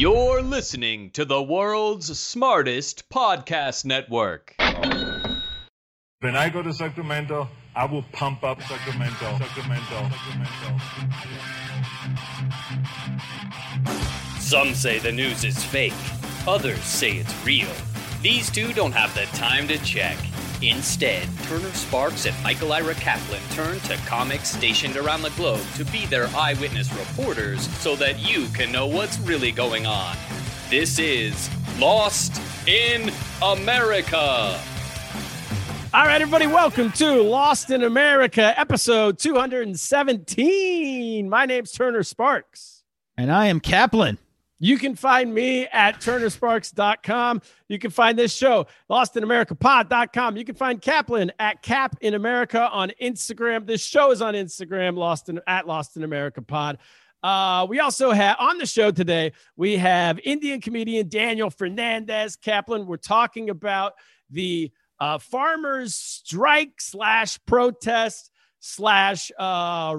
You're listening to the world's smartest podcast network. When I go to Sacramento, I will pump up Sacramento. Sacramento. Sacramento. Some say the news is fake, others say it's real. These two don't have the time to check. Instead, Turner Sparks and Michael Ira Kaplan turn to comics stationed around the globe to be their eyewitness reporters so that you can know what's really going on. This is Lost in America. All right, everybody, welcome to Lost in America, episode 217. My name's Turner Sparks. And I am Kaplan. You can find me at turnersparks.com. You can find this show, lostinamericapod.com. You can find Kaplan at Cap in America on Instagram. This show is on Instagram, Lost in, at Lost in America Pod. Uh, we also have on the show today, we have Indian comedian Daniel Fernandes. Kaplan, we're talking about the uh, farmers strike slash protest slash uh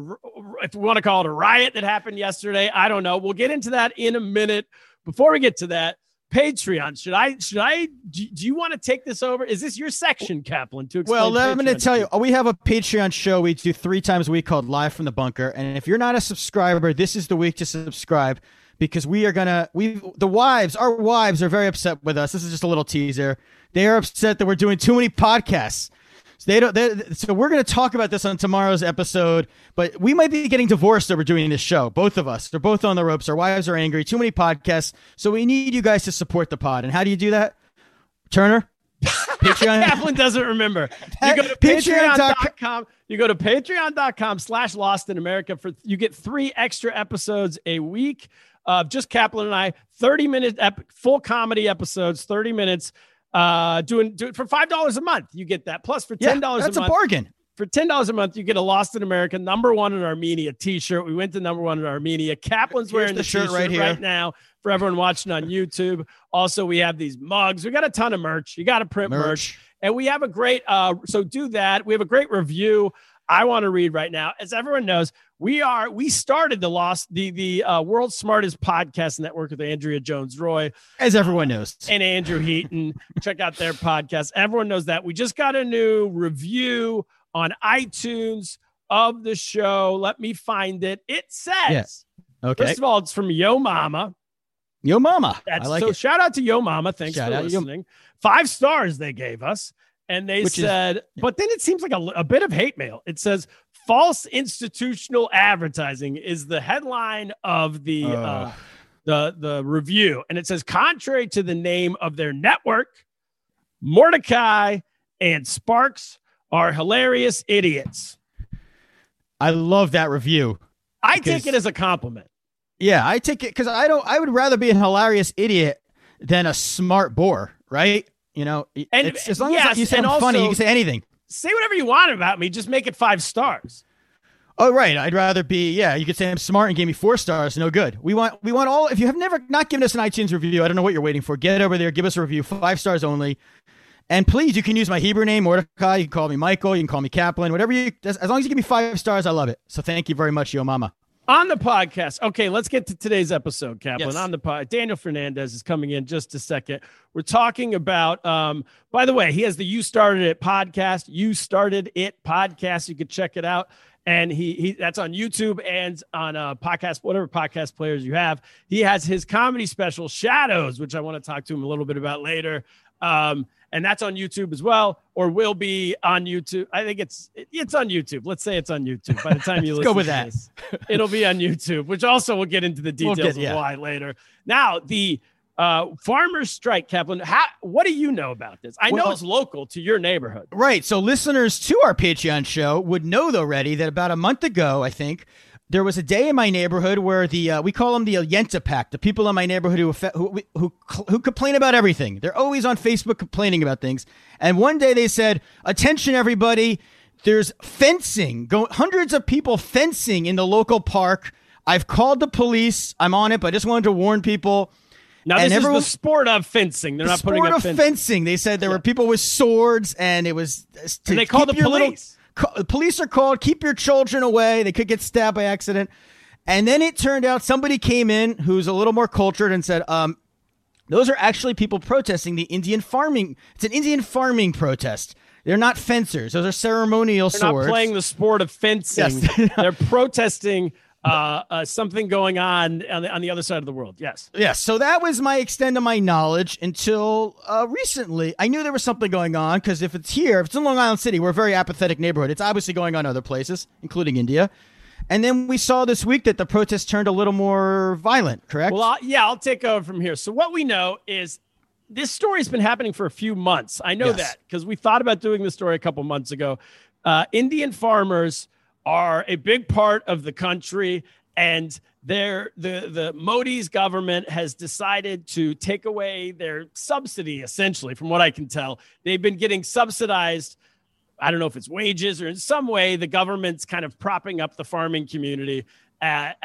if we want to call it a riot that happened yesterday i don't know we'll get into that in a minute before we get to that patreon should i should i do, do you want to take this over is this your section kaplan to explain Well, let me Patreon tell you, we have a Patreon show we do three times a week called Live from the Bunker. And if you're not a subscriber, this is the week to subscribe because we are gonna we the wives, our wives are very upset with us. This is just a little teaser. They are upset that we're doing too many podcasts. So they don't. So we're going to talk about this on tomorrow's episode. But we might be getting divorced over doing this show. Both of us. They're both on the ropes. Our wives are angry. Too many podcasts. So we need you guys to support the pod. And how do you do that? Turner. Patreon. Kaplan doesn't remember. You go to patreon.com. You go to patreon.com slash lost in America for you get three extra episodes a week of just Kaplan and I, 30 minute ep- full comedy episodes, 30 minutes. Uh doing do it for five dollars a month. You get that. Plus for ten dollars that's a a bargain. for ten dollars a month, you get a Lost in America number one in Armenia T-shirt. We went to number one in Armenia. Kaplan's wearing the the, shirt right right, here. now for everyone watching on YouTube. Also, we have these mugs. We got a ton of merch. You got to print merch. Merch. and we have a great. Uh, so do that. We have a great review. I want to read right now. As everyone knows, we are we started the Lost the the uh, world's smartest podcast network with Andrea Jones Rooy As everyone knows. and Andrew Heaton. Check out their podcast. Everyone knows that. We just got a new review on iTunes of the show. Let me find it. It says, Okay. first of all, it's from Yo Mama. Yo, mama. That's I like so it. shout out to Yo Mama. Thanks Shout for out, Yo- listening. Five stars they gave us. And they Which is- said, but then it seems like a, a bit of hate mail. It says false institutional advertising is the headline of the uh, Ugh. the the review, and it says contrary to the name of their network, Mordecai and Sparks are hilarious idiots. I love that review. I take it as a compliment. Yeah, I take it because I don't. I would rather be a hilarious idiot than a smart bore, right? You know, And- it's, as long yes, as you say funny, you can say anything. Say whatever you want about me, just make it five stars. Oh, right. I'd rather be. Yeah, you could say I'm smart and give me four stars. No good. We want. We want all. If you have never not given us an iTunes review, I don't know what you're waiting for. Get over there. Give us a review. Five stars only. And please, you can use my Hebrew name, Mordecai. You can call me Michael. You can call me Kaplan. Whatever you. As long as you give me five stars, I love it. So thank you very much, yo mama. On the podcast. Okay, let's get to today's episode, Kaplan. Yes. On the pod, Daniel Fernandes is coming in just a second. We're talking about, um, by the way, he has the You Started It podcast. You Started It podcast. You could check it out. And he, he that's on YouTube and on uh podcast, whatever podcast players you have. He has his comedy special, Shadows, which I want to talk to him a little bit about later. Um, and that's on YouTube as well, or will be on YouTube. I think it's it's on YouTube. Let's say it's on YouTube. By the time you Let's listen go with to that. this, it'll be on YouTube, which also we'll get into the We'll details get- yeah. of why later. Now the uh, farmers strike, Kaplan. How, what do you know about this? I know it's local to your neighborhood. Right. So listeners to our Patreon show would know already that about a month ago, I think, there was a day in my neighborhood where the uh, we call them the Yenta Pack, the people in my neighborhood who who who who complain about everything. They're always on Facebook complaining about things. And one day they said, "Attention, everybody! There's fencing. Go hundreds of people fencing in the local park. I've called the police. I'm on it, but I just wanted to warn people." Now And this everyone- is the sport of fencing. They're the not putting sport up of fencing. fencing. They said there were people with swords, and it was. uh, To And they called the your little- police. the police are called. Keep your children away. They could get stabbed by accident. And then it turned out somebody came in who's a little more cultured and said, um, "Those are actually people protesting the Indian farming. It's an Indian farming protest. They're not fencers. Those are ceremonial swords. They're not playing the sport of fencing. Yes. They're protesting uh, uh, something going on on the, on the other side of the world. Yes. Yes, so that was my extent of my knowledge until uh, recently. I knew there was something going on because if it's here, if it's in Long Island City, we're a very apathetic neighborhood. It's obviously going on other places, including India. And then we saw this week that the protests turned a little more violent. Correct? Well, I'll, yeah, I'll take over from here. So what we know is this story's been happening for a few months. I know Yes. that because we thought about doing this story a couple months ago. Uh, Indian farmers are a big part of the country, and they're, the the Modi's government has decided to take away their subsidy. Essentially, from what I can tell, they've been getting subsidized. I don't know if it's wages or in some way the government's kind of propping up the farming community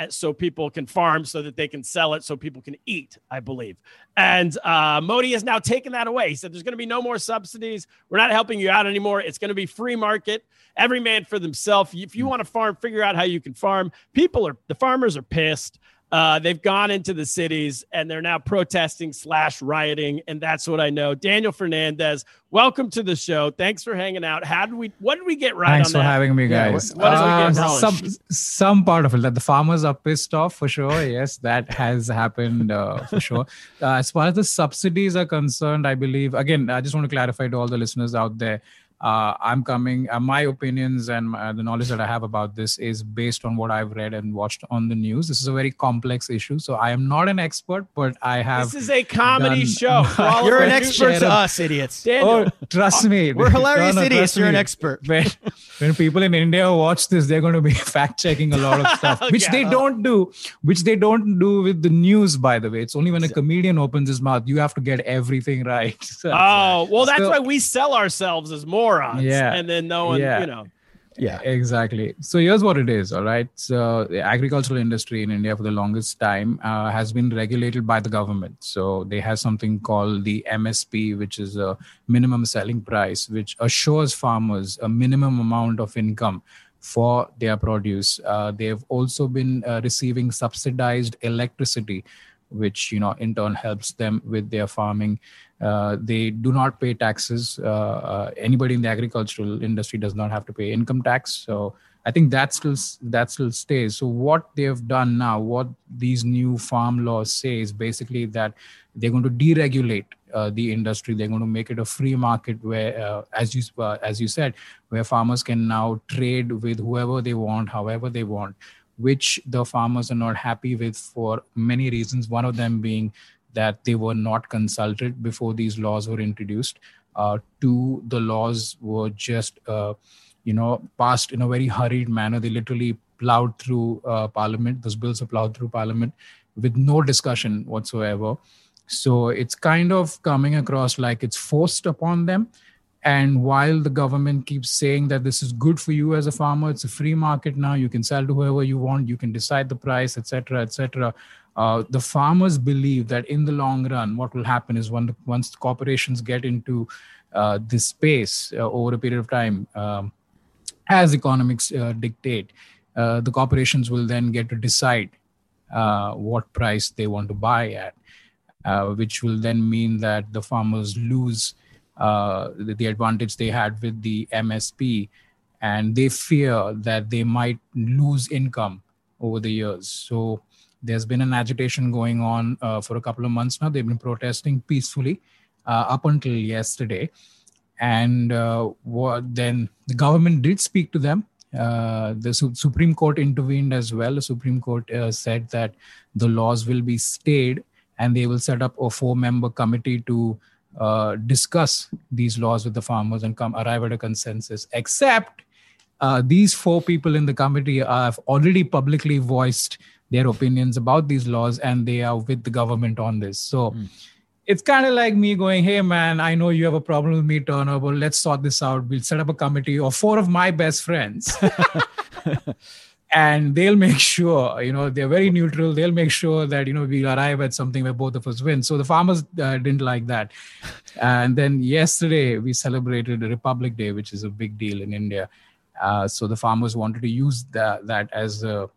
so people can farm so that they can sell it so people can eat, I believe. And uh, Modi has now taken that away. He said there's going to be no more subsidies. We're not helping you out anymore. It's going to be free market, every man for themselves. If you want to farm, figure out how you can farm. People are, the farmers are pissed. Uh, they've gone into the cities and they're now protesting slash rioting, and that's what I know. Daniel Fernandes, welcome to the show. Thanks for hanging out. How did we? What did we get right Thanks on for that? having me, Yeah, guys. what- what did we get Uh, some some part of it that the farmers are pissed off for sure. Yes, that has happened uh, for sure. Uh, as far as the subsidies are concerned, I believe again, I just want to clarify to all the listeners out there. Uh, I'm coming. Uh, my opinions and my, the knowledge that I have about this is based on what I've read and watched on the news. This is a very complex issue, so I am not an expert, but I have. This is a comedy done- show. For all of You're an expert to us, idiots. Daniel, Oh, trust me. We're hilarious No, no, idiots. You're an expert. When, when people in India watch this, they're going to be fact checking a lot of stuff, which they don't do, which they don't do with the news, by the way. It's only when a comedian opens his mouth, you have to get everything right. So- Oh, well, that's So- why we sell ourselves as morons. Yeah. And then no one, Yeah. you know. Yeah. Exactly. So here's what it is. All right. So the agricultural industry in India for the longest time uh, has been regulated by the government. So they have something called the MSP, which is a minimum selling price, which assures farmers a minimum amount of income for their produce. Uh, they have also been uh, receiving subsidized electricity, which you know in turn helps them with their farming. Uh, they do not pay taxes. Uh, uh, anybody in the agricultural industry does not have to pay income tax. So I think that still that still stays. So what they have done now, what these new farm laws say is basically that they're going to deregulate uh, the industry. They're going to make it a free market where, uh, as you uh, as you said, where farmers can now trade with whoever they want, however they want, which the farmers are not happy with for many reasons. One of them being that they were not consulted before these laws were introduced. Uh, two, the laws were just uh, you know passed in a very hurried manner. They literally plowed through uh, Parliament. Those bills are plowed through Parliament with no discussion whatsoever. So it's kind of coming across like it's forced upon them. And while the government keeps saying that this is good for you as a farmer, it's a free market now. You can sell to whoever you want. You can decide the price, etc., etc. Uh, the farmers believe that in the long run, what will happen is when once corporations get into uh, this space uh, over a period of time, um, as economics uh, dictate, uh, the corporations will then get to decide uh, what price they want to buy at, which will then mean that the farmers lose uh, the, advantage they had with the MSP, and they fear that they might lose income over the years. So there's been an agitation going on uh, for a couple of months now. They've been protesting peacefully. uh, up until yesterday. And uh, what, then the government did speak to them. Uh, the Su- Supreme Court intervened as well. The Supreme Court uh, said that the laws will be stayed and they will set up a four member committee to uh, discuss these laws with the farmers and come arrive at a consensus. Except uh, these four people in the committee have already publicly voiced their opinions about these laws and they are with the government on this. So it's kind of like me going, Hey, man, I know you have a problem with me, Turner, but let's sort this out. We'll set up a committee or four of my best friends. and they'll make sure, you know, they're very neutral. They'll make sure that, you know, we arrive at something where both of us win. So the farmers uh, didn't like that. And then yesterday we celebrated Republic Day, which is a big deal in India. Uh, so the farmers wanted to use that, that as a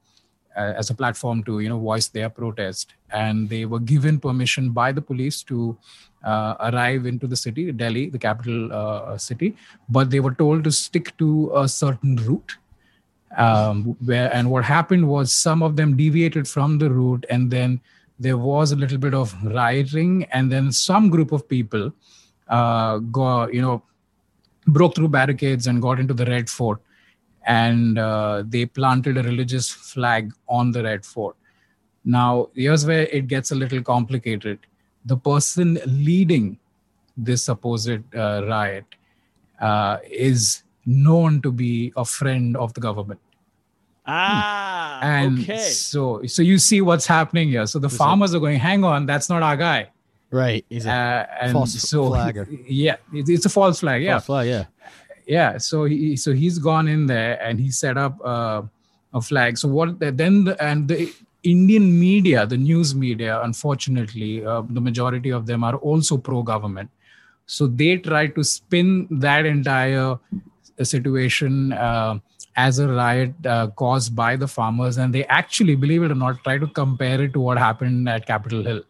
uh, as a platform to you know voice their protest and they were given permission by the police to uh, arrive into the city delhi the capital uh, city but they were told to stick to a certain route um, where and what happened was some of them deviated from the route and then there was a little bit of rioting and then some group of people uh, you know broke through barricades and got into the red fort and uh, they planted a religious flag on the red fort. Now here's where it gets a little complicated. The person leading this supposed uh, riot uh, is known to be a friend of the government Ah, and okay. so so you see what's happening here so the farmers are going hang on that's not our guy Right. He's a uh, and false so flagger. yeah it- it's a false flag yeah false flag, yeah. yeah so he so he's gone in there and he set up uh, a flag so what then the, and the indian media the news media unfortunately uh, the majority of them are also pro government so they try to spin that entire situation uh, as a riot uh, caused by the farmers and they actually believe it or not try to compare it to what happened at capitol hill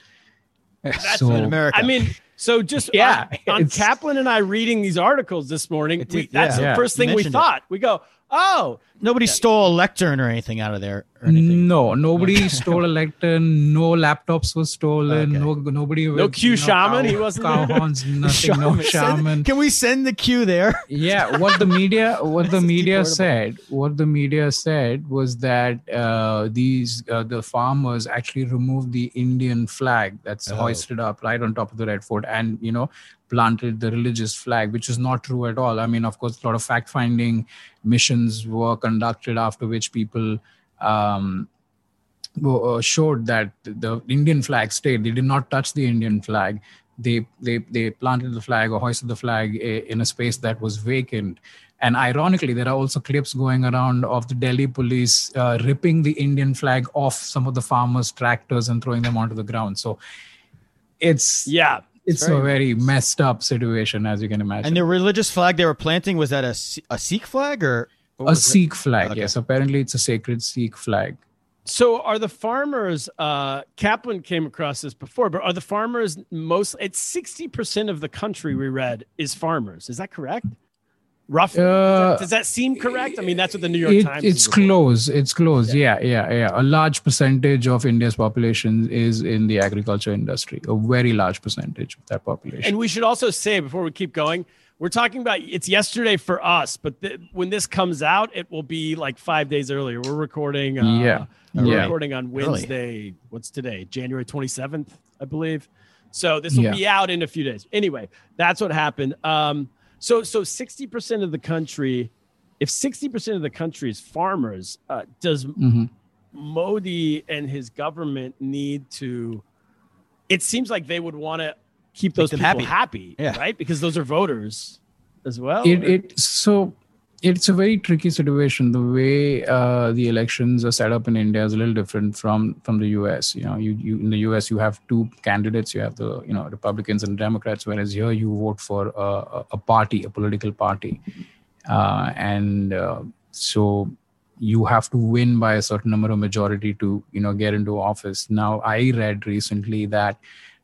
so in America. I mean, so just Yeah, on, on Kaplan and I reading these articles this morning, we, that's yeah. the Yeah. first thing we Mentioned it. thought. We go, oh, Nobody stole a lectern or anything out of there or anything. No, nobody stole a lectern. No laptops were stolen. Okay. No, nobody. No QAnon, shaman, cow- he wasn't cow there? horns. Nothing. no Send- shaman. Can we send the cue there? yeah, what the media, what the media said, what the media said was that uh, these uh, the farmers actually removed the Indian flag that's Oh. hoisted up right on top of the red fort, and you know planted the religious flag, which is not true at all. I mean, of course, a lot of fact finding missions were conducted after which people um, uh, showed that the Indian flag stayed. They did not touch the Indian flag. They they they planted the flag or hoisted the flag in a space that was vacant. And ironically, there are also clips going around of the Delhi police uh, ripping the Indian flag off some of the farmers' tractors and throwing them onto the ground. So it's yeah. it's a very messed up situation, as you can imagine. And the religious flag they were planting was that a, a Sikh flag or what a was it? Sikh flag, Okay. yes. Apparently, it's a sacred Sikh flag. So are the farmers, uh, Kaplan came across this before, but are the farmers most, it's 60% of the country we read is farmers. Is that correct? Roughly. Uh, Does that seem correct? I mean, that's what the New York It- Times it's is reporting. close. It's close. Yeah. yeah, yeah, A large percentage of India's population is in the agriculture industry. A very large percentage of that population. And we should also say before we keep going, we're talking about it's yesterday for us, but th- when this comes out, it will be like five days earlier. We're recording. Uh, Yeah. We're Yeah. recording on Early. Wednesday. What's today? January 27th, I believe. So this will Yeah. be out in a few days. Anyway, that's what happened. Um, so so 60% of the country, if 60% of the country is farmers, uh, does Mhm. Modi and his government need to? It seems like they would want to keep those people happy. happy, Yeah. right? Because those are voters as well. it, it so it's a very tricky situation the way uh, the elections are set up in india is a little different from from the us you know you, you in the us you have two candidates you have the you know republicans and democrats whereas here you vote for a, a- a party a political party uh, and uh, so you have to win by a certain number of majority to you know get into office now i read recently that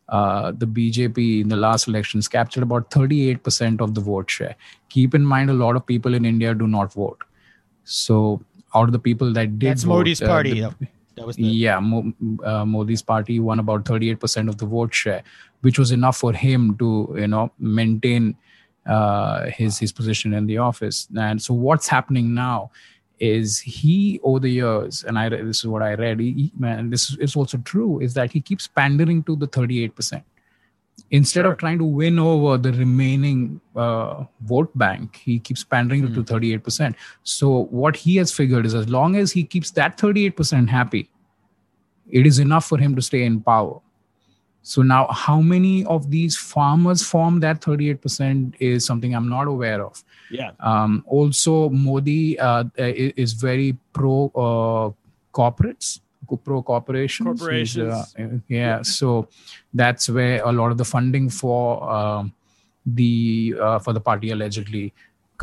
uh, the BJP in the last elections captured about 38% of the vote share. Keep in mind, a lot of people in India do not vote. So, out of the people that did, That's vote, Modi's uh, party. the-. That was the, yeah Mo, uh, modi's party won about 38% of the vote share which was enough for him to you know maintain uh, his his position in the office and so what's happening now is he over the years and i this is what i read he, and this is also true is that he keeps pandering to the 38% instead Sure. of trying to win over the remaining uh, vote bank he keeps pandering to 38% so what he has figured is as long as he keeps that 38% happy it is enough for him to stay in power so now how many of these farmers form that 38% is something i'm not aware of Yeah. um, also, Modi uh, is very pro uh, corporates, pro corporations. Corporations. uh, yeah, so that's where a lot of the funding for um, the uh, for the party allegedly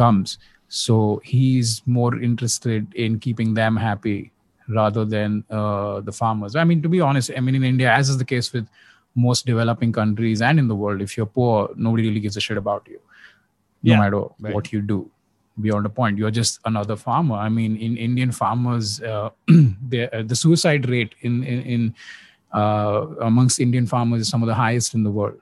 comes. So he's more interested in keeping them happy rather than uh, the farmers. I mean, to be honest, I mean in India, as is the case with most developing countries and in the world, if you're poor, nobody really gives a shit about you no Yeah, matter right. what you do. Beyond a point you're just another farmer. I mean in indian farmers uh, the, uh, the suicide rate in in, in uh, amongst indian farmers is some of the highest in the world.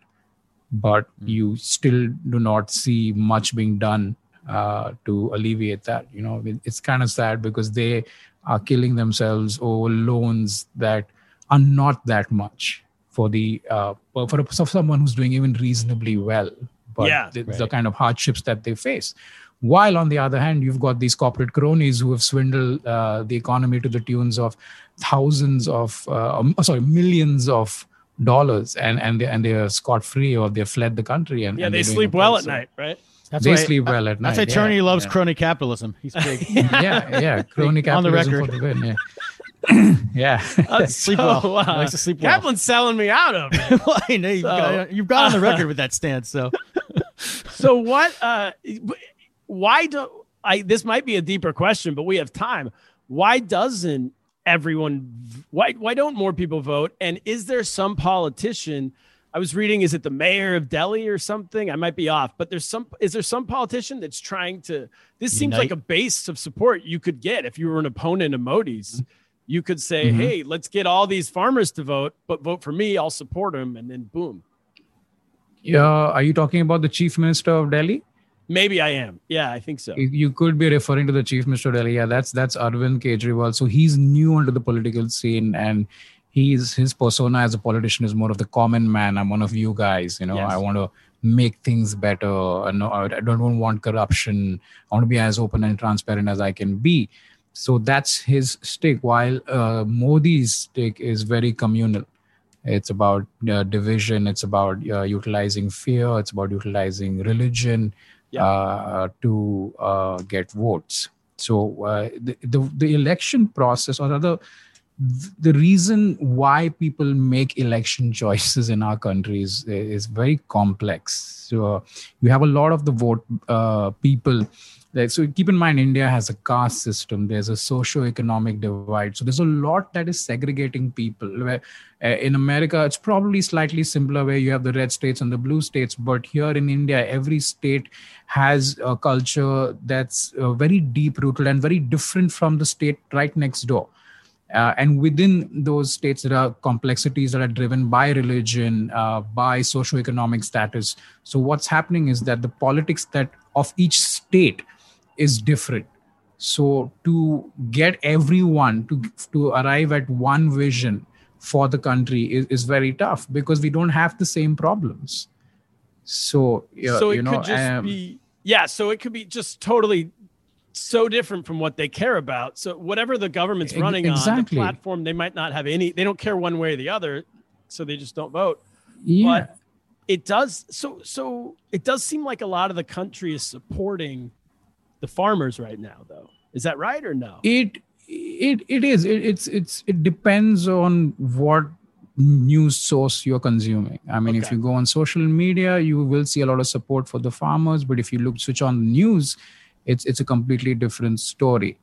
But Hmm. you still do not see much being done uh, to alleviate that you know. It's kind of sad because they are killing themselves over loans that are not that much for the uh, for, for for someone who's doing even reasonably well but Yeah. the, the kind of hardships that they face while on the other hand you've got these corporate cronies who have swindled uh, the economy to the tunes of thousands of uh, um, sorry millions of dollars and and they and they are scot free or they've fled the country and Yeah, and they sleep well at night, right? that's they why- sleep well at night That's why Tony yeah, loves yeah. crony capitalism. He's big. yeah yeah crony capitalism On the capitalism record. for the win yeah yeah Uh, Sleep so, well. uh, likes to sleep well. Kaplan's selling me out of it. well, I know you've, So- got, you've got on the record with that stance. So so what uh why do i this might be a deeper question but we have time why doesn't everyone why why don't more people vote and is there some politician i was reading is it the mayor of delhi or something i might be off but there's some is there some politician that's trying to this seems like a base of support you could get if you were an opponent of modi's you could say Mhm. hey let's get all these farmers to vote but vote for me i'll support them and then boom yeah are you talking about the chief minister of delhi maybe i am yeah i think so You- you could be referring to the chief minister of Delhi. Yeah, that's that's Arvind Kejriwal. So he's new onto the political scene, and he's his persona as a politician is more of the common man. I'm one of you guys. You know, Yes. I want to make things better. I know I don't want corruption. I want to be as open and transparent as I can be. So that's his stick. While uh, Modi's stick is very communal. It's about uh, division. It's about uh, utilizing fear. It's about utilizing religion uh, to uh, get votes. So uh, the, the the election process, or rather, the reason why people make election choices in our country is, is very complex. So uh, you have a lot of the vote uh, people. So keep in mind, India has a caste system. There's a socio-economic divide. So there's a lot that is segregating people. Where uh, in America, it's probably slightly simpler, where you have the red states and the blue states. But here in India, every state has a culture that's uh, very deep-rooted and very different from the state right next door. Uh, and within those states, there are complexities that are driven by religion, uh, by socioeconomic status. So what's happening is that the politics that of each state is different. So to get everyone to to arrive at one vision for the country is, is very tough because we don't have the same problems. So yeah, so it you know, could just um, be yeah so it could be just totally so different from what they care about so whatever the government's running on the platform they might not have any they don't care one way or the other so they just don't vote yeah. but it does so so it does seem like a lot of the country is supporting the farmers right now though. Is that right or no? It it it is. It, it's it's it depends on what news source you're consuming. I mean if you go on social media you will see a lot of support for the farmers. But if you look switch on the news it's it's a completely different story.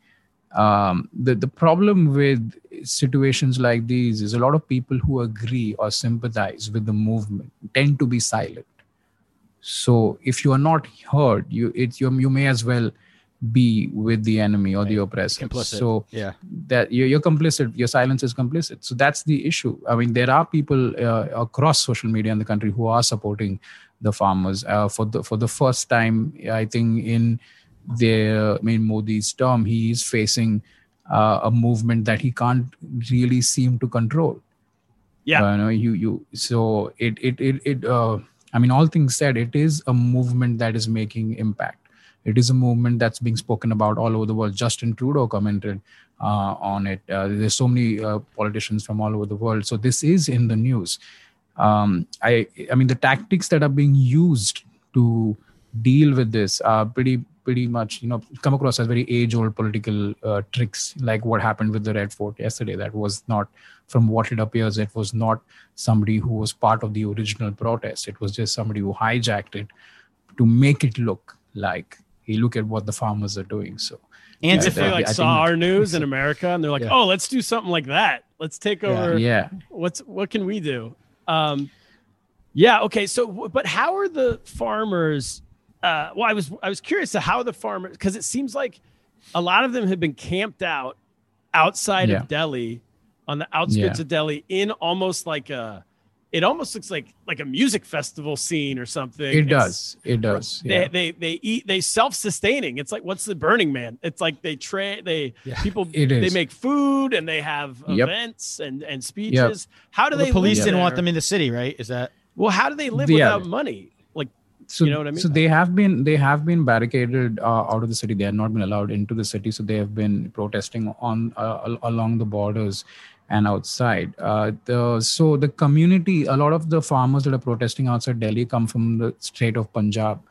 Um, the the problem with situations like these is a lot of people who agree or sympathize with the movement tend to be silent. So if you are not heard you it you, you may as well be with the enemy or the oppressor. Complicit. So Yeah. that you're, you're complicit. Your silence is complicit. So that's the issue. I mean, there are people uh, across social media in the country who are supporting the farmers. Uh, for the for the first time, I think in their I mean Modi's term, he is facing uh, a movement that he can't really seem to control. Yeah. Uh, you know, you you so it it it it. Uh, I mean, all things said, it is a movement that is making impact. It is a movement that's being spoken about all over the world. Justin Trudeau commented uh, on it. Uh, there's so many uh, politicians from all over the world. So this is in the news. Um, I, I mean, the tactics that are being used to deal with this are pretty, pretty much, you know, come across as very age-old political uh, tricks, like what happened with the Red Fort yesterday. That was not, from what it appears, it was not somebody who was part of the original protest. It was just somebody who hijacked it to make it look like hey look at what the farmers are doing so And if they like think- saw our news in America and they're like, Yeah. "Oh, let's do something like that. Let's take over. yeah What's what can we do?" Um, yeah. Okay. So, but how are the farmers? Uh, well, I was I was curious to how the farmers because it seems like a lot of them have been camped out outside Yeah. of Delhi, on the outskirts Yeah. of Delhi, in almost like a. It almost looks like like a music festival scene or something. it It's- does it does they, yeah. they they eat they self-sustaining it's like what's the burning man it's like they train they people It they make food and they have Yep. events and and speeches how do the they police live didn't want them in the city, right? Is that well how do they live Yeah. without money like so you know what I mean? so they have been they have been barricaded uh, out of the city they have not been allowed into the city so they have been protesting on uh, along the borders and outside. Uh, the so the community a lot of the farmers that are protesting outside delhi come from the state of punjab.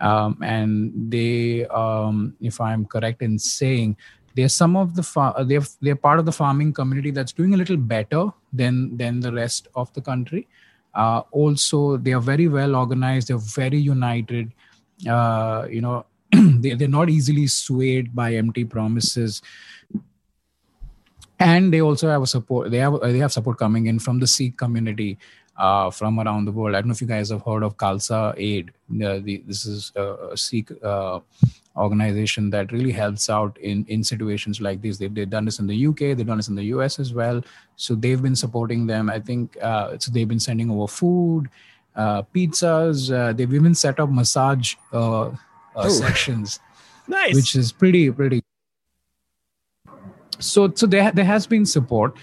Um, and they um, if i'm correct in saying they're some of the they're they're part of the farming community that's doing a little better than than the rest of the country. Uh, also they are very well organized. They're very united. Uh, you know they, they're not easily swayed by empty promises and they also have a support they have they have support coming in from the sikh community uh, from around the world. I don't know if you guys have heard of khalsa aid. Uh, the, this is a, sikh uh, organization that really helps out in in situations like this. They've, they've done this in the uk they've done this in the us as well. So they've been supporting them i think uh, so they've been sending over food uh, pizzas uh, they've even set up massage uh, uh, sections nice. which is pretty pretty so so there there has been support.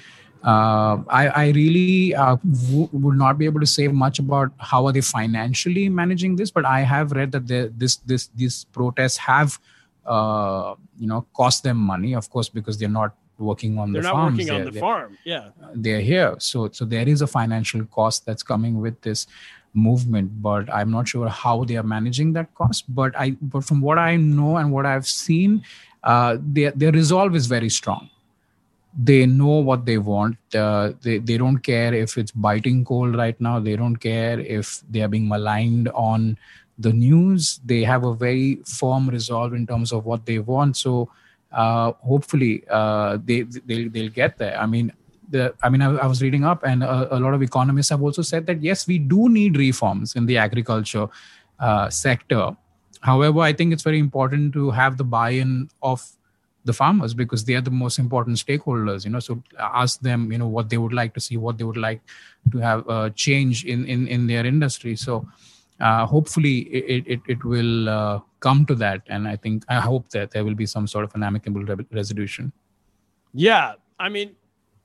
Uh, I, I really uh, w- would not be able to say much about how are they financially managing this, but I have read that the, this this these protests have uh, you know cost them money, of course, because they're not working on they're the not farms. working on They're- the they're- farm yeah. they're here. So so there is a financial cost that's coming with this movement but i'm not sure how they are managing that cost. But i but from what i know and what i've seen uh their their resolve is very strong. They know what they want. Uh, they, they don't care if it's biting cold right now. They don't care if they are being maligned on the news. They have a very firm resolve in terms of what they want. So uh, hopefully uh, they they'll, they'll get there. I mean the i mean i, I was reading up and a, a lot of economists have also said that yes we do need reforms in the agriculture uh, sector however i think it's very important to have the buy-in of the farmers because they are the most important stakeholders you know so ask them you know what they would like to see what they would like to have uh, change in in in their industry. So uh, hopefully it, it, it will uh, come to that. And i think i hope that there will be some sort of an amicable re- resolution. Yeah, I mean,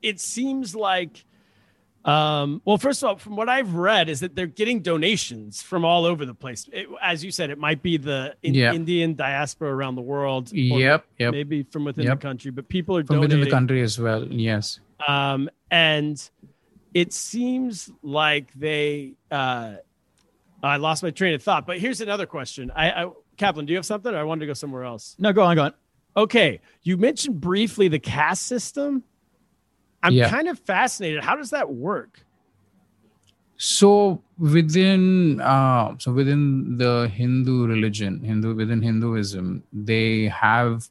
it seems like, um, well, first of all, from what I've read, is that they're getting donations from all over the place. It, as you said, it might be the in- Yeah. Indian diaspora around the world, or Yep, yep. maybe from within Yep. the country, but people are from donating. within the country as well yes Um, and it seems like they, uh, I lost my train of thought. But here's another question. I, I Kaplan, do you have something? Or I wanted to go somewhere else. no? Go on, go on. Okay, you mentioned briefly the caste system. I'm Yeah. kind of fascinated. How does that work? so within uh, so within the hindu religion hindu within hinduism they have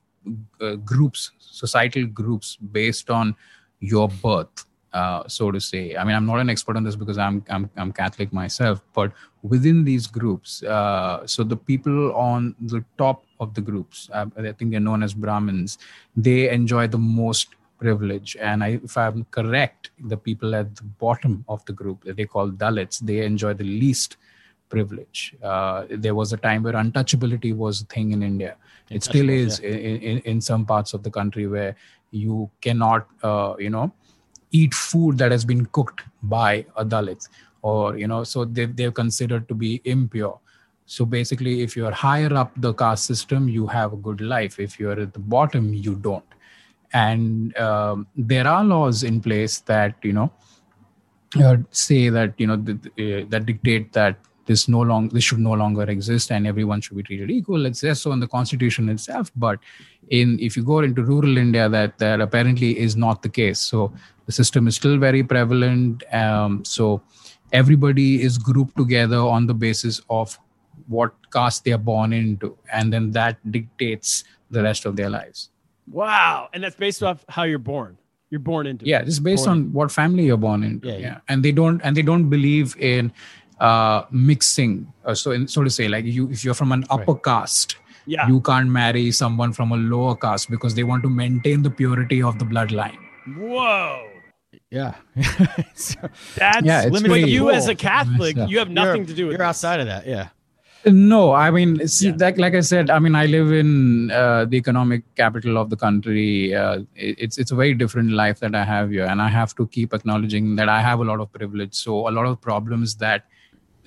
uh, groups societal groups based on your birth uh, so to say. I mean, I'm not an expert on this because I'm I'm, I'm Catholic myself, but within these groups, uh, so the people on the top of the groups, uh, I think they're known as Brahmins, they enjoy the most privilege. And I, if I'm correct, the people at the bottom of the group that they call Dalits, they enjoy the least privilege. Uh, there was a time where untouchability was a thing in India. It still is yeah. in, in, in some parts of the country where you cannot, uh, you know, eat food that has been cooked by a Dalit, or you know, so they they're considered to be impure. So basically, if you're higher up the caste system, you have a good life. If you're at the bottom, you don't. And um, there are laws in place that you know uh, say that you know th- uh, that dictate that this no long this should no longer exist and everyone should be treated equal. It says so in the constitution itself but in if you go into rural india that that apparently is not the case. So the system is still very prevalent um, so everybody is grouped together on the basis of what caste they are born into and then that dictates the rest of their lives Wow. And that's based off how you're born. You're born into yeah it. just based Born on what family you're born into Yeah, yeah, yeah. and they don't and they don't believe in uh mixing uh, so in, so to say like you if you're from an upper caste Yeah. you can't marry someone from a lower caste because they want to maintain the purity of the bloodline Whoa. Yeah. So That's Yeah, it's but you cool. as a Catholic, you have nothing you're, to do with You're this. outside of that. Yeah. No i mean see, Yeah. like, like i said i mean i live in uh, the economic capital of the country uh, it- it's it's a very different life that i have here and i have to keep acknowledging that i have a lot of privilege so a lot of problems that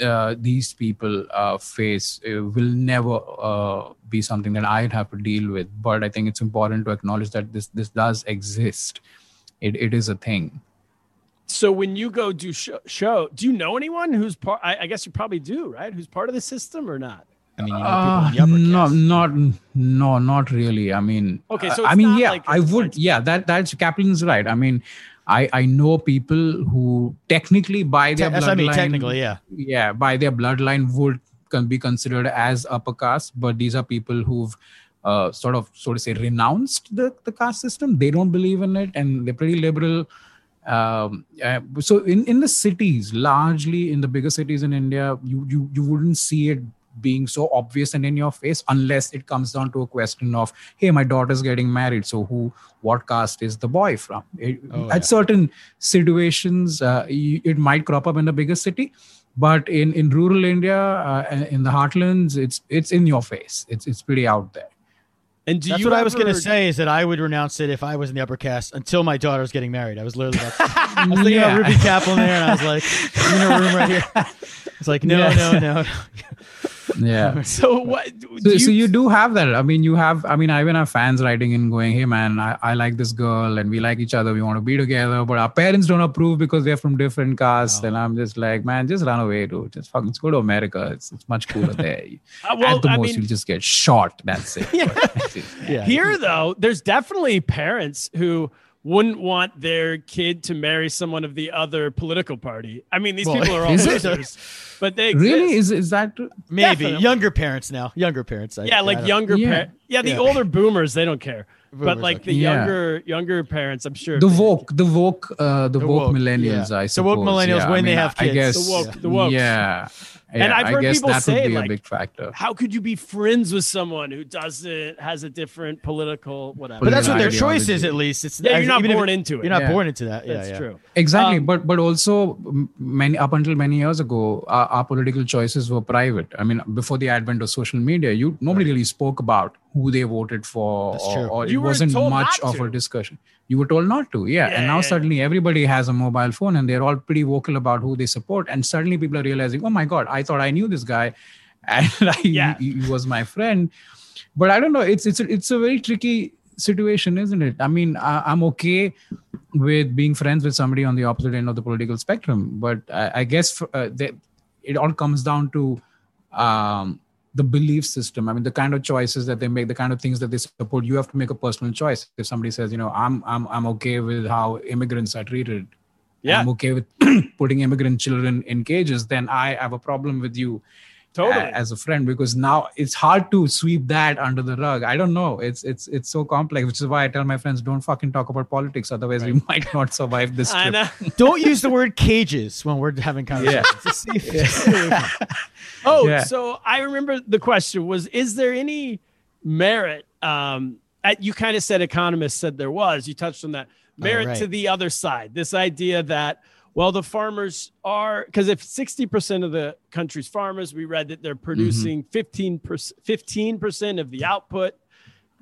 uh, these people uh, face uh, will never uh, be something that I'd have to deal with. But I think it's important to acknowledge that this this does exist. It it is a thing. So when you go do show, show do you know anyone who's part? I, I guess you probably do, right? Who's part of the system or not? I mean, you know, Uh, people in the upper no, not no, not really. I mean, Okay, so I mean, not yeah, like I would, yeah, that that's Kaplan's right. I mean, I I know people who technically by their That's what I mean. bloodline- Technically, yeah. yeah by their bloodline would can be considered as upper caste but these are people who've uh, sort of so to say renounced the, the caste system they don't believe in it and they're pretty liberal um, uh, so in, in the cities largely in the bigger cities in india you, you you wouldn't see it being so obvious and in your face unless it comes down to a question of hey my daughter's getting married so who what caste is the boy from? It- Oh, at yeah. certain situations uh, it might crop up in a bigger city but in in rural india uh, in the heartlands it's it's in your face. It's it's pretty out there And do That's you what I was going to say is that I would renounce it if I was in the upper cast until my daughter was getting married. I was literally about to, I was thinking Yeah. about Ruby Kaplan there, and I was like, I'm in a room right here. It's like, no, Yeah. no, no. yeah. So what? so, do so you do have that. I mean you have i mean i even have fans writing in going hey man I, I like this girl and we like each other. We want to be together. But our parents don't approve because they're from different castes. And i'm just like man just run away dude. Just fucking go to america. It's, it's much cooler there. Uh, well, at the I most mean- you'll just get shot. That's it. But- Yeah. Here, though, there's definitely parents who wouldn't want their kid to marry someone of the other political party. I mean, these Well, people are all is losers, but they exist. really is is that true? Maybe Definitely. younger parents now. Younger parents. I, yeah, like don't- younger. Yeah. par- yeah, the Yeah. older boomers they don't care, but like don't the care. Yeah. younger younger parents, I'm sure the they- woke the woke uh the, The woke, woke, millennials yeah. i The suppose woke millennials yeah. when I they have kids. I guess The woke- the wokes. yeah And I've I heard guess people that say, would be like, a big factor How could you be friends with someone who doesn't has a different political whatever? But that's what their Ideology. choice is, at least. It's Yeah, you're not even if- born into it. You're not Yeah. born into that. Yeah, That's yeah. true. exactly Um, but but also many up until many years ago our, our political choices were private i mean before the advent of social media you nobody really spoke about who they voted for That's or, true. or You it wasn't much of to. a discussion you were told not to. Yeah, Yeah, and now yeah. suddenly everybody has a mobile phone and they're all pretty vocal about who they support. And suddenly people are realizing oh my god i thought i knew this guy and I, Yeah. he, he was my friend. But i don't know. It's it's a, it's a very tricky situation isn't it? I mean I, i'm okay with being friends with somebody on the opposite end of the political spectrum. But i, I guess for, uh, that it all comes down to um, the belief system. I mean the kind of choices that they make the kind of things that they support you have to make a personal choice. If somebody says you know i'm i'm, I'm okay with how immigrants are treated Yeah. i'm okay with putting immigrant children in cages then i have a problem with you Totally. a- as a friend because now it's hard to sweep that under the rug. I don't know. It's it's it's so complex, which is why I tell my friends don't fucking talk about politics, otherwise we might not survive this I trip. Don't use the word cages when we're having conversations. Just see if- just stay away from it. Oh, Yeah. so I remember the question was: Is there any merit? Um, at, you kind of said economists said there was. You touched on that merit right. to the other side. This idea that well, the farmers are because if sixty percent of the country's farmers, we read that they're producing fifteen percent fifteen percent of the output,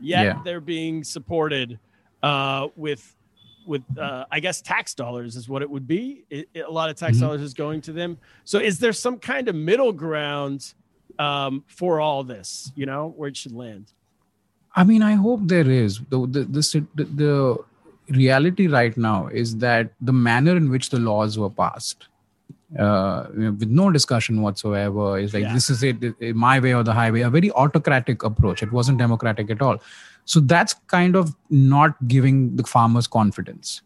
yet Yeah. they're being supported uh, with with uh, I guess tax dollars is what it would be. It, it- a lot of tax Mhm. dollars is going to them. So is there some kind of middle ground um, for all this? You know where it should land. I mean, I hope there is. The, the, the, the, the reality right now is that the manner in which the laws were passed, uh, with no discussion whatsoever, is like Yeah. this is it, it- my way or the highway, a very autocratic approach. It wasn't democratic at all. So that's kind of not giving the farmers confidence.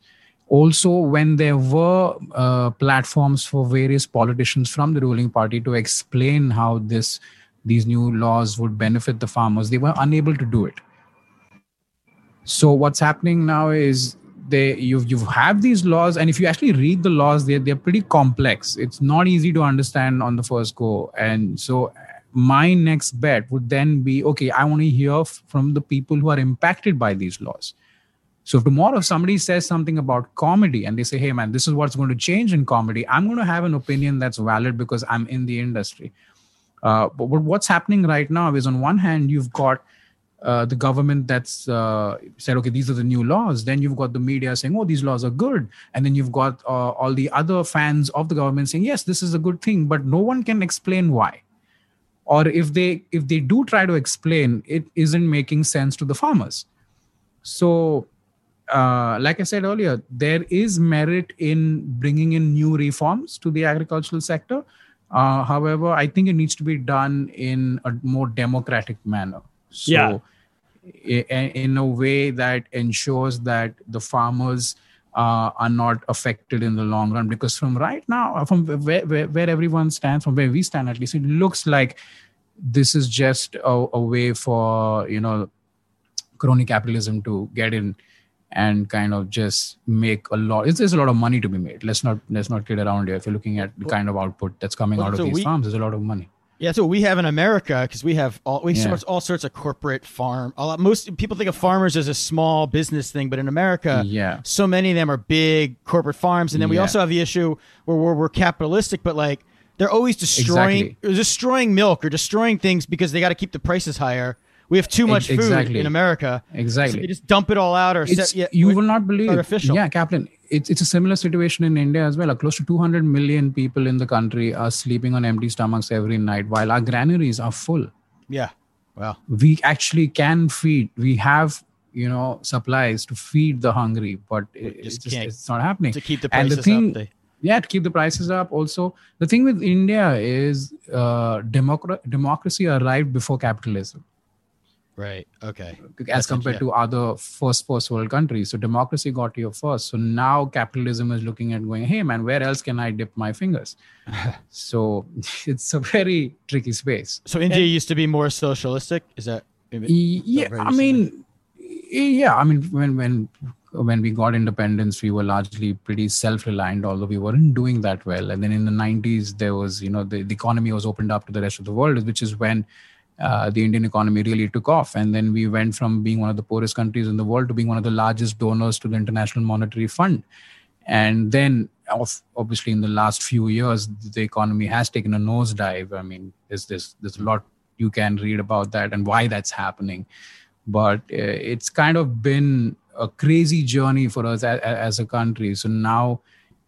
Also, when there were uh, platforms for various politicians from the ruling party to explain how this these new laws would benefit the farmers, they were unable to do it. So what's happening now is they you you have these laws, and if you actually read the laws, they're they're pretty complex. It's not easy to understand on the first go, and so my next bet would then be okay. I want to hear from the people who are impacted by these laws. So if tomorrow if somebody says something about comedy and they say, "Hey man, this is what's going to change in comedy," I'm going to have an opinion that's valid because I'm in the industry. Uh, but what's happening right now is, on one hand, you've got uh, the government that's uh, said, "Okay, these are the new laws." Then you've got the media saying, "Oh, these laws are good," and then you've got uh, all the other fans of the government saying, "Yes, this is a good thing," but no one can explain why. Or if they if they do try to explain it isn't making sense to the farmers. So uh, like i said earlier there is merit in bringing in new reforms to the agricultural sector. Uh, however i think it needs to be done in a more democratic manner so Yeah. in a way that ensures that the farmers uh, are not affected in the long run. Because from right now from where, where, where everyone stands from where we stand at least it looks like this is just a, a way for you know crony capitalism to get in and kind of just make a lot it's, there's a lot of money to be made. Let's not let's not kid around here. If you're looking at the kind of output that's coming Well, out of these we- farms there's a lot of money Yeah, so we have in America because we have all we Yeah. sorts all sorts of corporate farm. A lot, most people think of farmers as a small business thing, but in America, yeah so many of them are big corporate farms, and then we Yeah. also have the issue where we're, we're capitalistic, but like they're always destroying destroying milk or destroying things because they got to keep the prices higher. We have too much food exactly. in America. So exactly they just dump it all out or set, yeah, you will not believe artificial. yeah kaplan it's, it's a similar situation in india as well close to 200 million people in the country are sleeping on empty stomachs every night while our granaries are full yeah. Well, we actually can feed we have you know supplies to feed the hungry but it, just it's, just, it's not happening to keep the prices And the thing- up. They, yeah to keep the prices up also the thing with india is uh, democra- democracy arrived before capitalism right. Okay. as That's it, compared yeah. to other first first world countries so democracy got here first so now capitalism is looking at going hey man where else can i dip my fingers so it's a very tricky space So India used to be more socialistic. Is that? yeah i mean yeah i mean when when when we got independence we were largely pretty self-reliant although we weren't doing that well and then in the 90s there was you know the, the economy was opened up to the rest of the world which is when uh, the indian economy really took off. And then we went from being one of the poorest countries in the world to being one of the largest donors to the international monetary fund. And then obviously in the last few years the economy has taken a nosedive. I mean there's there's there's a lot you can read about that and why that's happening. But uh, it's kind of been a crazy journey for us as, as a country. So now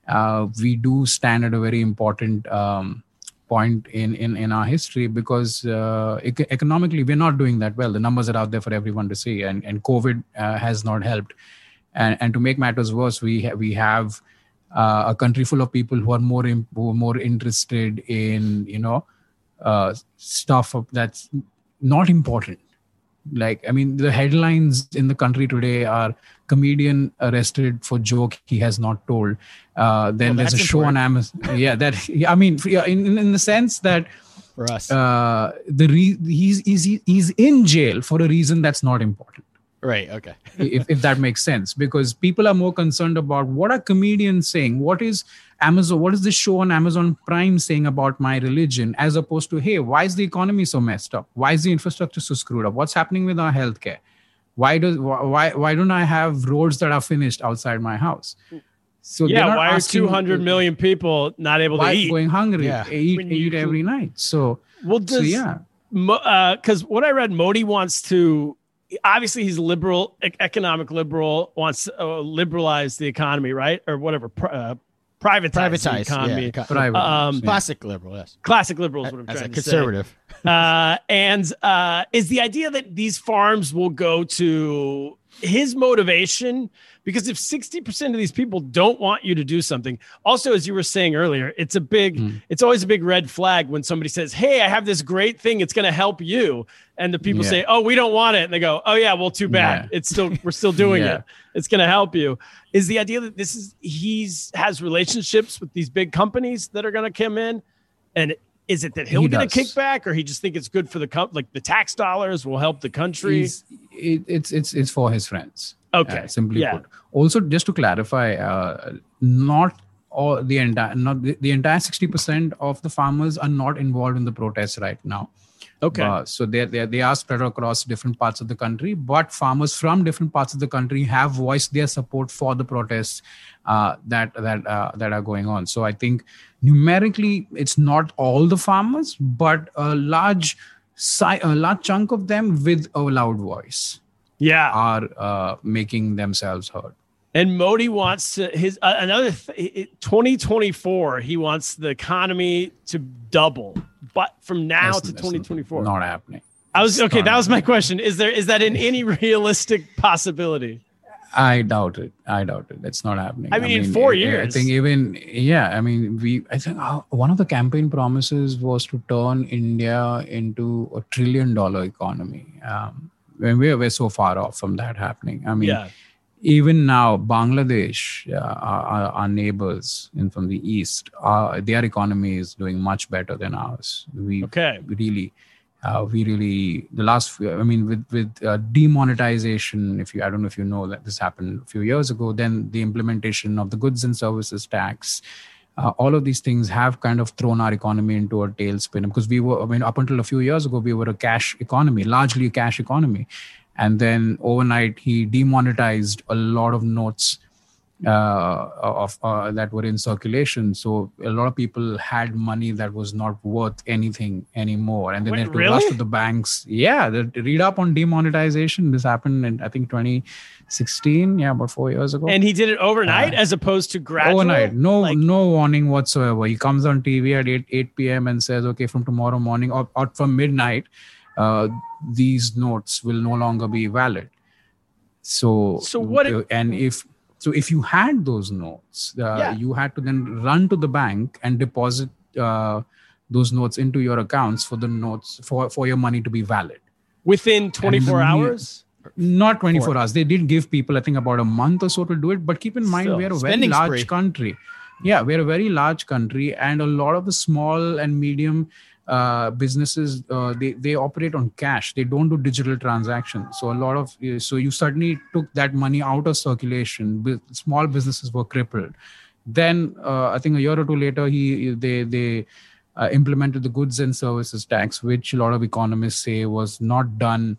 uh, we do stand at a very important um, point in, in in our history because uh, ec- economically we're not doing that well. The numbers are out there for everyone to see and and covid uh, has not helped. And and to make matters worse we ha- we have uh, a country full of people who are more im- who are more interested in you know uh, stuff that's not important like i mean the headlines in the country today are comedian arrested for joke he has not told. Uh, then Well, there's a show on amazon. Yeah that yeah, i mean yeah, in, in in the sense that for us. uh, the re- he's, he's he's in jail for a reason that's not important right. Okay. if, if that makes sense because people are more concerned about what are comedians saying what is amazon what is this show on amazon prime saying about my religion as opposed to hey why is the economy so messed up why is the infrastructure so screwed up what's happening with our healthcare why does why why don't i have roads that are finished outside my house so yeah, not why are asking- 200 million people not able to eat? going hungry Yeah. eat, When you eat every night so Well, so does, yeah because uh, what I read, Modi wants to. Obviously, he's liberal, e- economic liberal, wants to uh, liberalize the economy, right, or whatever, pri- uh, privatize, Privatized. the economy. Yeah. co- Private, Um, yeah. Classic liberal. Yes. Classic liberal is what I'm As a trying to say. conservative. uh, and uh, is the idea that these farms will go to his motivation because if 60% of these people don't want you to do something also as you were saying earlier it's a big Hmm. it's always a big red flag when somebody says hey i have this great thing it's going to help you and the people Yeah. say oh we don't want it and they go oh yeah well too bad Yeah. it's still we're still doing Yeah. it it's going to help you is the idea that this is he's has relationships with these big companies that are going to come in and is it that he'll He get a kickback or he just think it's good for the com- like the tax dollars will help the country? It, it's it's it's for his friends. Okay, uh, simply yeah. put. Also just to clarify uh, not all the entire not the, the entire 60% of the farmers are not involved in the protests right now. Okay. Uh, so they they they are spread across different parts of the country, but farmers from different parts of the country have voiced their support for the protests uh, that that uh, that are going on. So I think numerically, it's not all the farmers, but a large si- a large chunk of them with a loud voice yeah. are uh, making themselves heard. and modi wants to his uh, another th- 2024 he wants the economy to double. But from now That's- to that's 2024 not happening. i was okay that was my question. Is there is that in any realistic possibility I doubt it. I doubt it. It's not happening. I mean, in four I- I think even yeah. I mean, we. I think uh, one of the campaign promises was to turn India into a trillion dollar economy. Um, when we're we're so far off from that happening. I mean, yeah even now, Bangladesh, uh, our, our- our neighbors in from the east, uh, their economy is doing much better than ours. We okay really uh, we really the last i mean with with uh, demonetization if you i don't know if you know that this happened a few years ago then the implementation of the goods and services tax uh, all of these things have kind of thrown our economy into a tailspin. Because we were i mean up until a few years ago we were a cash economy largely a cash economy. And then overnight he demonetized a lot of notes uh, of uh, that were in circulation. So a lot of people had money that was not worth anything anymore, and then Wait, they had to rush really? to the banks. Yeah, the, read up on demonetization. This happened in I think 2016. Yeah, about four years ago. and he did it overnight as opposed to gradual Overnight, no Like, no warning whatsoever. He comes on TV at 8, 8 p.m. and says, "Okay, from tomorrow morning or, or from midnight, uh, these notes will no longer be valid." So, So what it- uh, and if so, if you had those notes, uh, Yeah. you had to then run to the bank and deposit uh, those notes into your accounts for the notes for for your money to be valid. Within 24 we- hours? Not 24 hours. They did give people i think about a month or so to do it. But keep in mind Still. we're a very large spree. country. Yeah we're a very large country. And a lot of the small and medium uh, businesses uh, they they operate on cash. They don't do digital transactions. So a lot of uh, so you certainly took that money out of circulation. Small businesses were crippled. Then uh, i think a year or two later he they they uh, implemented the goods and services tax which a lot of economists say was not done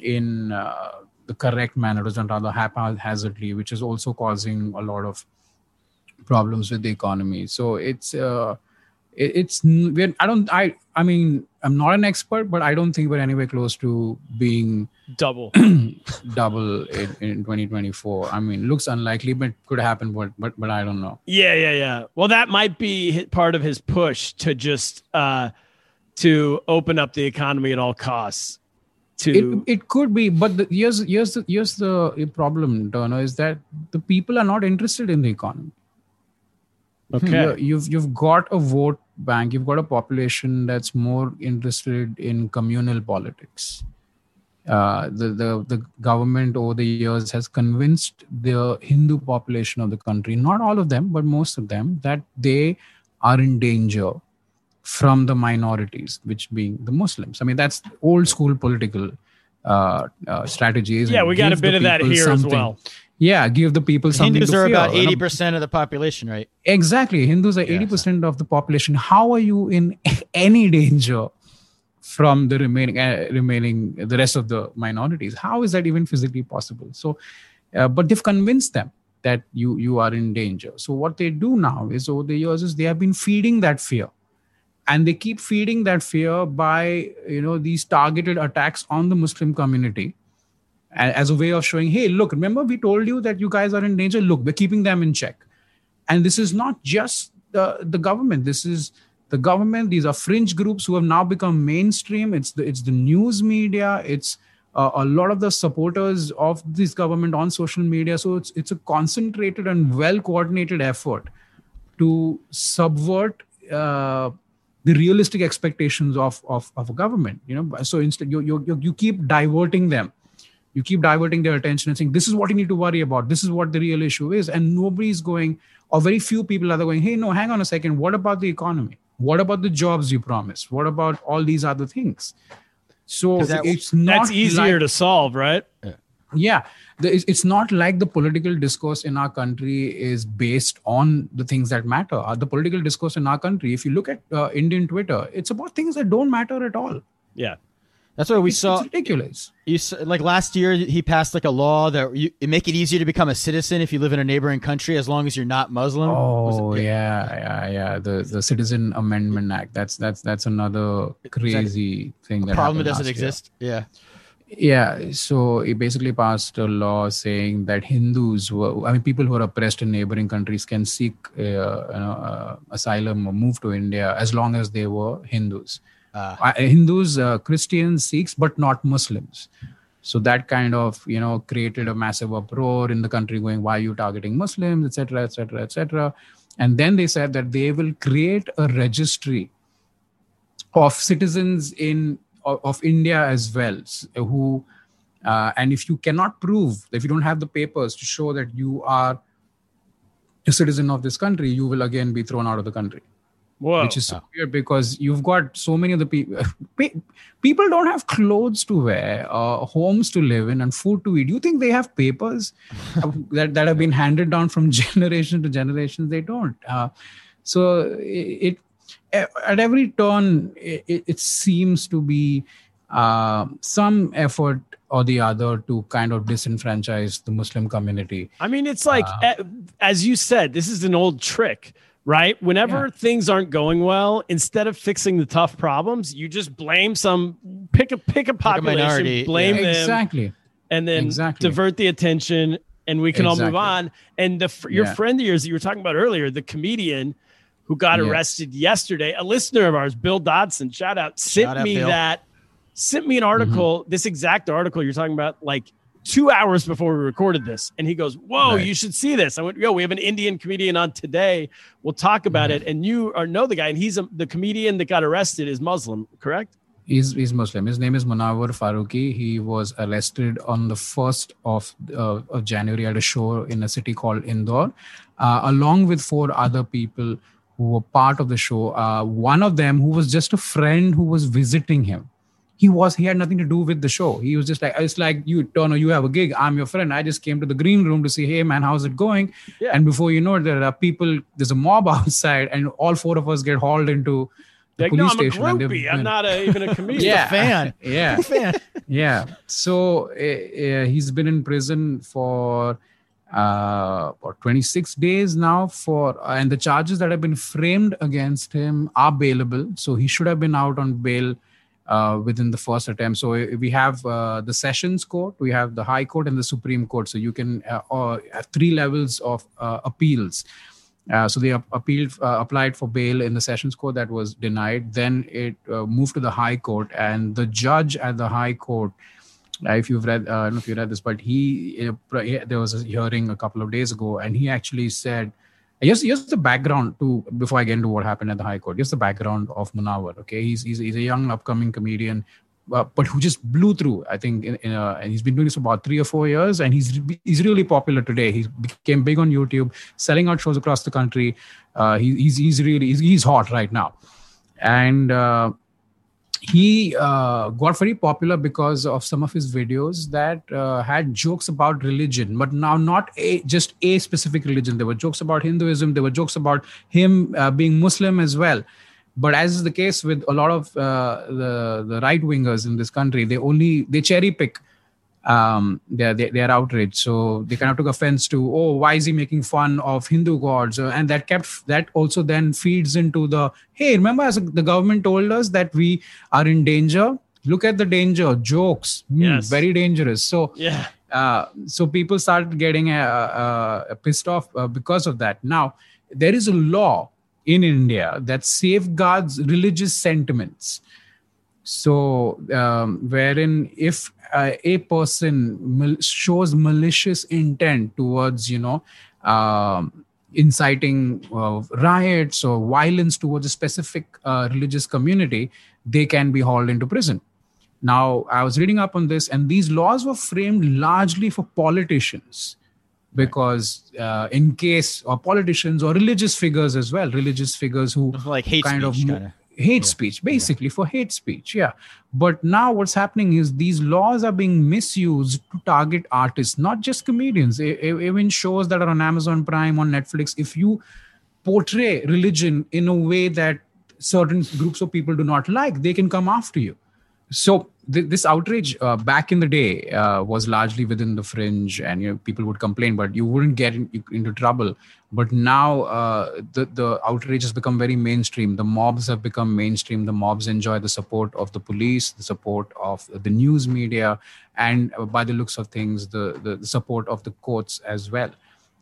in uh, the correct manner, it was done rather haphazardly, which is also causing a lot of problems with the economy. So it's uh, it, it's we're, I don't I I mean I'm not an expert, but I don't think we're anywhere close to being double double in, in 2024. I mean, looks unlikely, but could happen. But but but I don't know. Yeah, yeah, yeah. Well, that might be part of his push to just uh to open up the economy at all costs. To It, it could be, but the, here's here's the here's the problem, Turner, is that the people are not interested in the economy. okay. You- you've you've got a vote bank you've got a population that's more interested in communal politics uh, the, the the government over the years has convinced the hindu population of the country not all of them but most of them that they are in danger from the minorities, which being the Muslims. I mean, that's old school political uh, uh, strategies. Yeah, we got a bit of that here as well. Yeah, give the people something. Hindus to are fear. about eighty percent of the population, right? Exactly. Hindus are Yeah, 80% of the population. How are you in any danger from the remaining, uh, remaining, the rest of the minorities? How is that even physically possible? So, uh, but they've convinced them that you you are in danger. So what they do now is over the years is they have been feeding that fear, and they keep feeding that fear by you know these targeted attacks on the Muslim community as a way of showing, hey, look, remember we told you that you guys are in danger. Look, we're keeping them in check. And this is not just the, the government. This is the government. These are fringe groups who have now become mainstream. It's the it's the news media. It's uh, a lot of the supporters of this government on social media. So it's it's a concentrated and well coordinated effort to subvert uh, the realistic expectations of, of of a government you know? So instead you you, you- you keep diverting them you keep diverting their attention and saying this is what you need to worry about. This is what the real issue is. And nobody's going or very few people are going hey no hang on a second. What about the economy? What about the jobs you promised? What about all these other things? So that- it's not That's easier like- to solve, right? yeah. The, it's, it's not like the political discourse in our country is based on the things that matter. Uh, the political discourse in our country if you look at uh, indian twitter it's about things that don't matter at all. Yeah. That's why we it's, saw. it's ridiculous You like last year, he passed like a law that you it make it easier to become a citizen if you live in a neighboring country as long as you're not Muslim. Oh it- yeah, yeah, yeah. The the Citizen Amendment Act. That's that's that's another crazy thing that problem doesn't last year. exist. Yeah. Yeah, so he basically passed a law saying that Hindus, were, I mean, people who are oppressed in neighboring countries can seek uh, you know, uh, asylum or move to India as long as they were Hindus. Ah. Uh, Hindus, uh, Christians, Sikhs, but not Muslims. So that kind of you know created a massive uproar in the country, going, "Why are you targeting Muslims, etc., etc., etc." And then they said that they will create a registry of citizens in of, of India as well, who uh, and if you cannot prove if you don't have the papers to show that you are a citizen of this country, you will again be thrown out of the country Whoa. which is so weird because you've got so many of the people people don't have clothes to wear uh, homes to live in and food to eat. Do you think they have papers that, that have been handed down from generation to generation? They don't. Uh, so it, it at every turn it, it- seems to be uh, some effort or the other to kind of disenfranchise the muslim community. I mean, it's like, eh, as you said, this is an old trick, right? Whenever Yeah. things aren't going well, instead of fixing the tough problems, you just blame some pick a pick a population, minority, blame yeah. them, exactly and then Exactly. divert the attention, and we can all move on. And the your Yeah. friend of yours that you were talking about earlier, the comedian who got Yes. arrested yesterday, a listener of ours, Bill Dodson, shout out, sent Shout me Bill. that, sent me an article, Mm-hmm. this exact article you're talking about, like two hours before we recorded this. And he goes, Whoa, Right. you should see this. I went, Yo, we have an Indian comedian on today. We'll talk about Mm-hmm. it. And you are know the guy, and he's a, the comedian that got arrested is Muslim, correct? He's, he's Muslim. His name is Munawar Faruqi. He was arrested on the 1st of, uh, of January at a show in a city called Indore, uh, along with four other people who were part of the show. Uh, one of them, who was just a friend who was visiting him. He was he had nothing to do with the show. He was just like it's like you Turner, you have a gig. I'm your friend. I just came to the green room to say, hey man, how's it going? Yeah. And before you know it, there are people. There's a mob outside, and all four of us get hauled into the Like, no, I'm a station. and groupie. I'm not a, even a comedian. Yeah. fan. yeah fan. yeah so uh, uh, he's been in prison for uh what 26 days now for and the charges that have been framed against him are bailable so he should have been out on bail uh, within the first attempt. So uh, we have uh, the sessions court we have the high court and the supreme court. So you can uh, uh, have three levels of uh, appeals. Uh, so they appealed, uh, applied for bail in the Sessions Court that was denied. Then it uh, moved to the High Court, and the judge at the High Court, uh, if you've read, uh, I don't know if you read this, but uh, he- there was a hearing a couple of days ago, and he actually said, here's, here's the background to before I get into what happened at the High Court. Here's the background of Munawar. Okay, he's he's, he's a young upcoming comedian. Uh, but who just blew through? I think, in, in a, and he's been doing this for about three or four years, and he's he's really popular today. He became big on YouTube, selling out shows across the country. Uh, he, he's he's really he's, he's hot right now, and uh, he uh, got very popular because of some of his videos that uh, had jokes about religion but now not a just a specific religion. There were jokes about hinduism there were jokes about him uh, being muslim as well. But as is the case with a lot of uh, the the right wingers in this country they only they cherry pick um, they're, they're, they're outraged. So they kind of took offense to, oh, why is he making fun of Hindu gods? Uh, and that kept, that also then feeds into the, hey, remember as the government told us that we are in danger? Look at the danger, jokes, hmm, Yes. very dangerous. So, Yeah. uh, so people started getting uh, uh, pissed off uh, because of that. Now, there is a law in India that safeguards religious sentiments. So, um, wherein if uh, a person mal- shows malicious intent towards, you know, um, inciting uh, riots or violence towards a specific uh, religious community, they can be hauled into prison. Now, I was reading up on this, and these laws were framed largely for politicians because uh, in case or politicians or religious figures as well religious figures who Like hate kind speech, of kinda. Hate speech basically for hate speech yeah. But now what's happening is these laws are being misused to target artists not just comedians. Even shows that are on amazon prime on netflix if you portray religion in a way that certain groups of people do not like they can come after you. So th- this outrage uh, back in the day uh, was largely within the fringe and you know people would complain but you wouldn't get in, into trouble. But now uh, the the outrage has become very mainstream. The mobs have become mainstream. The mobs enjoy the support of the police the support of the news media and uh, by the looks of things the, the the support of the courts as well.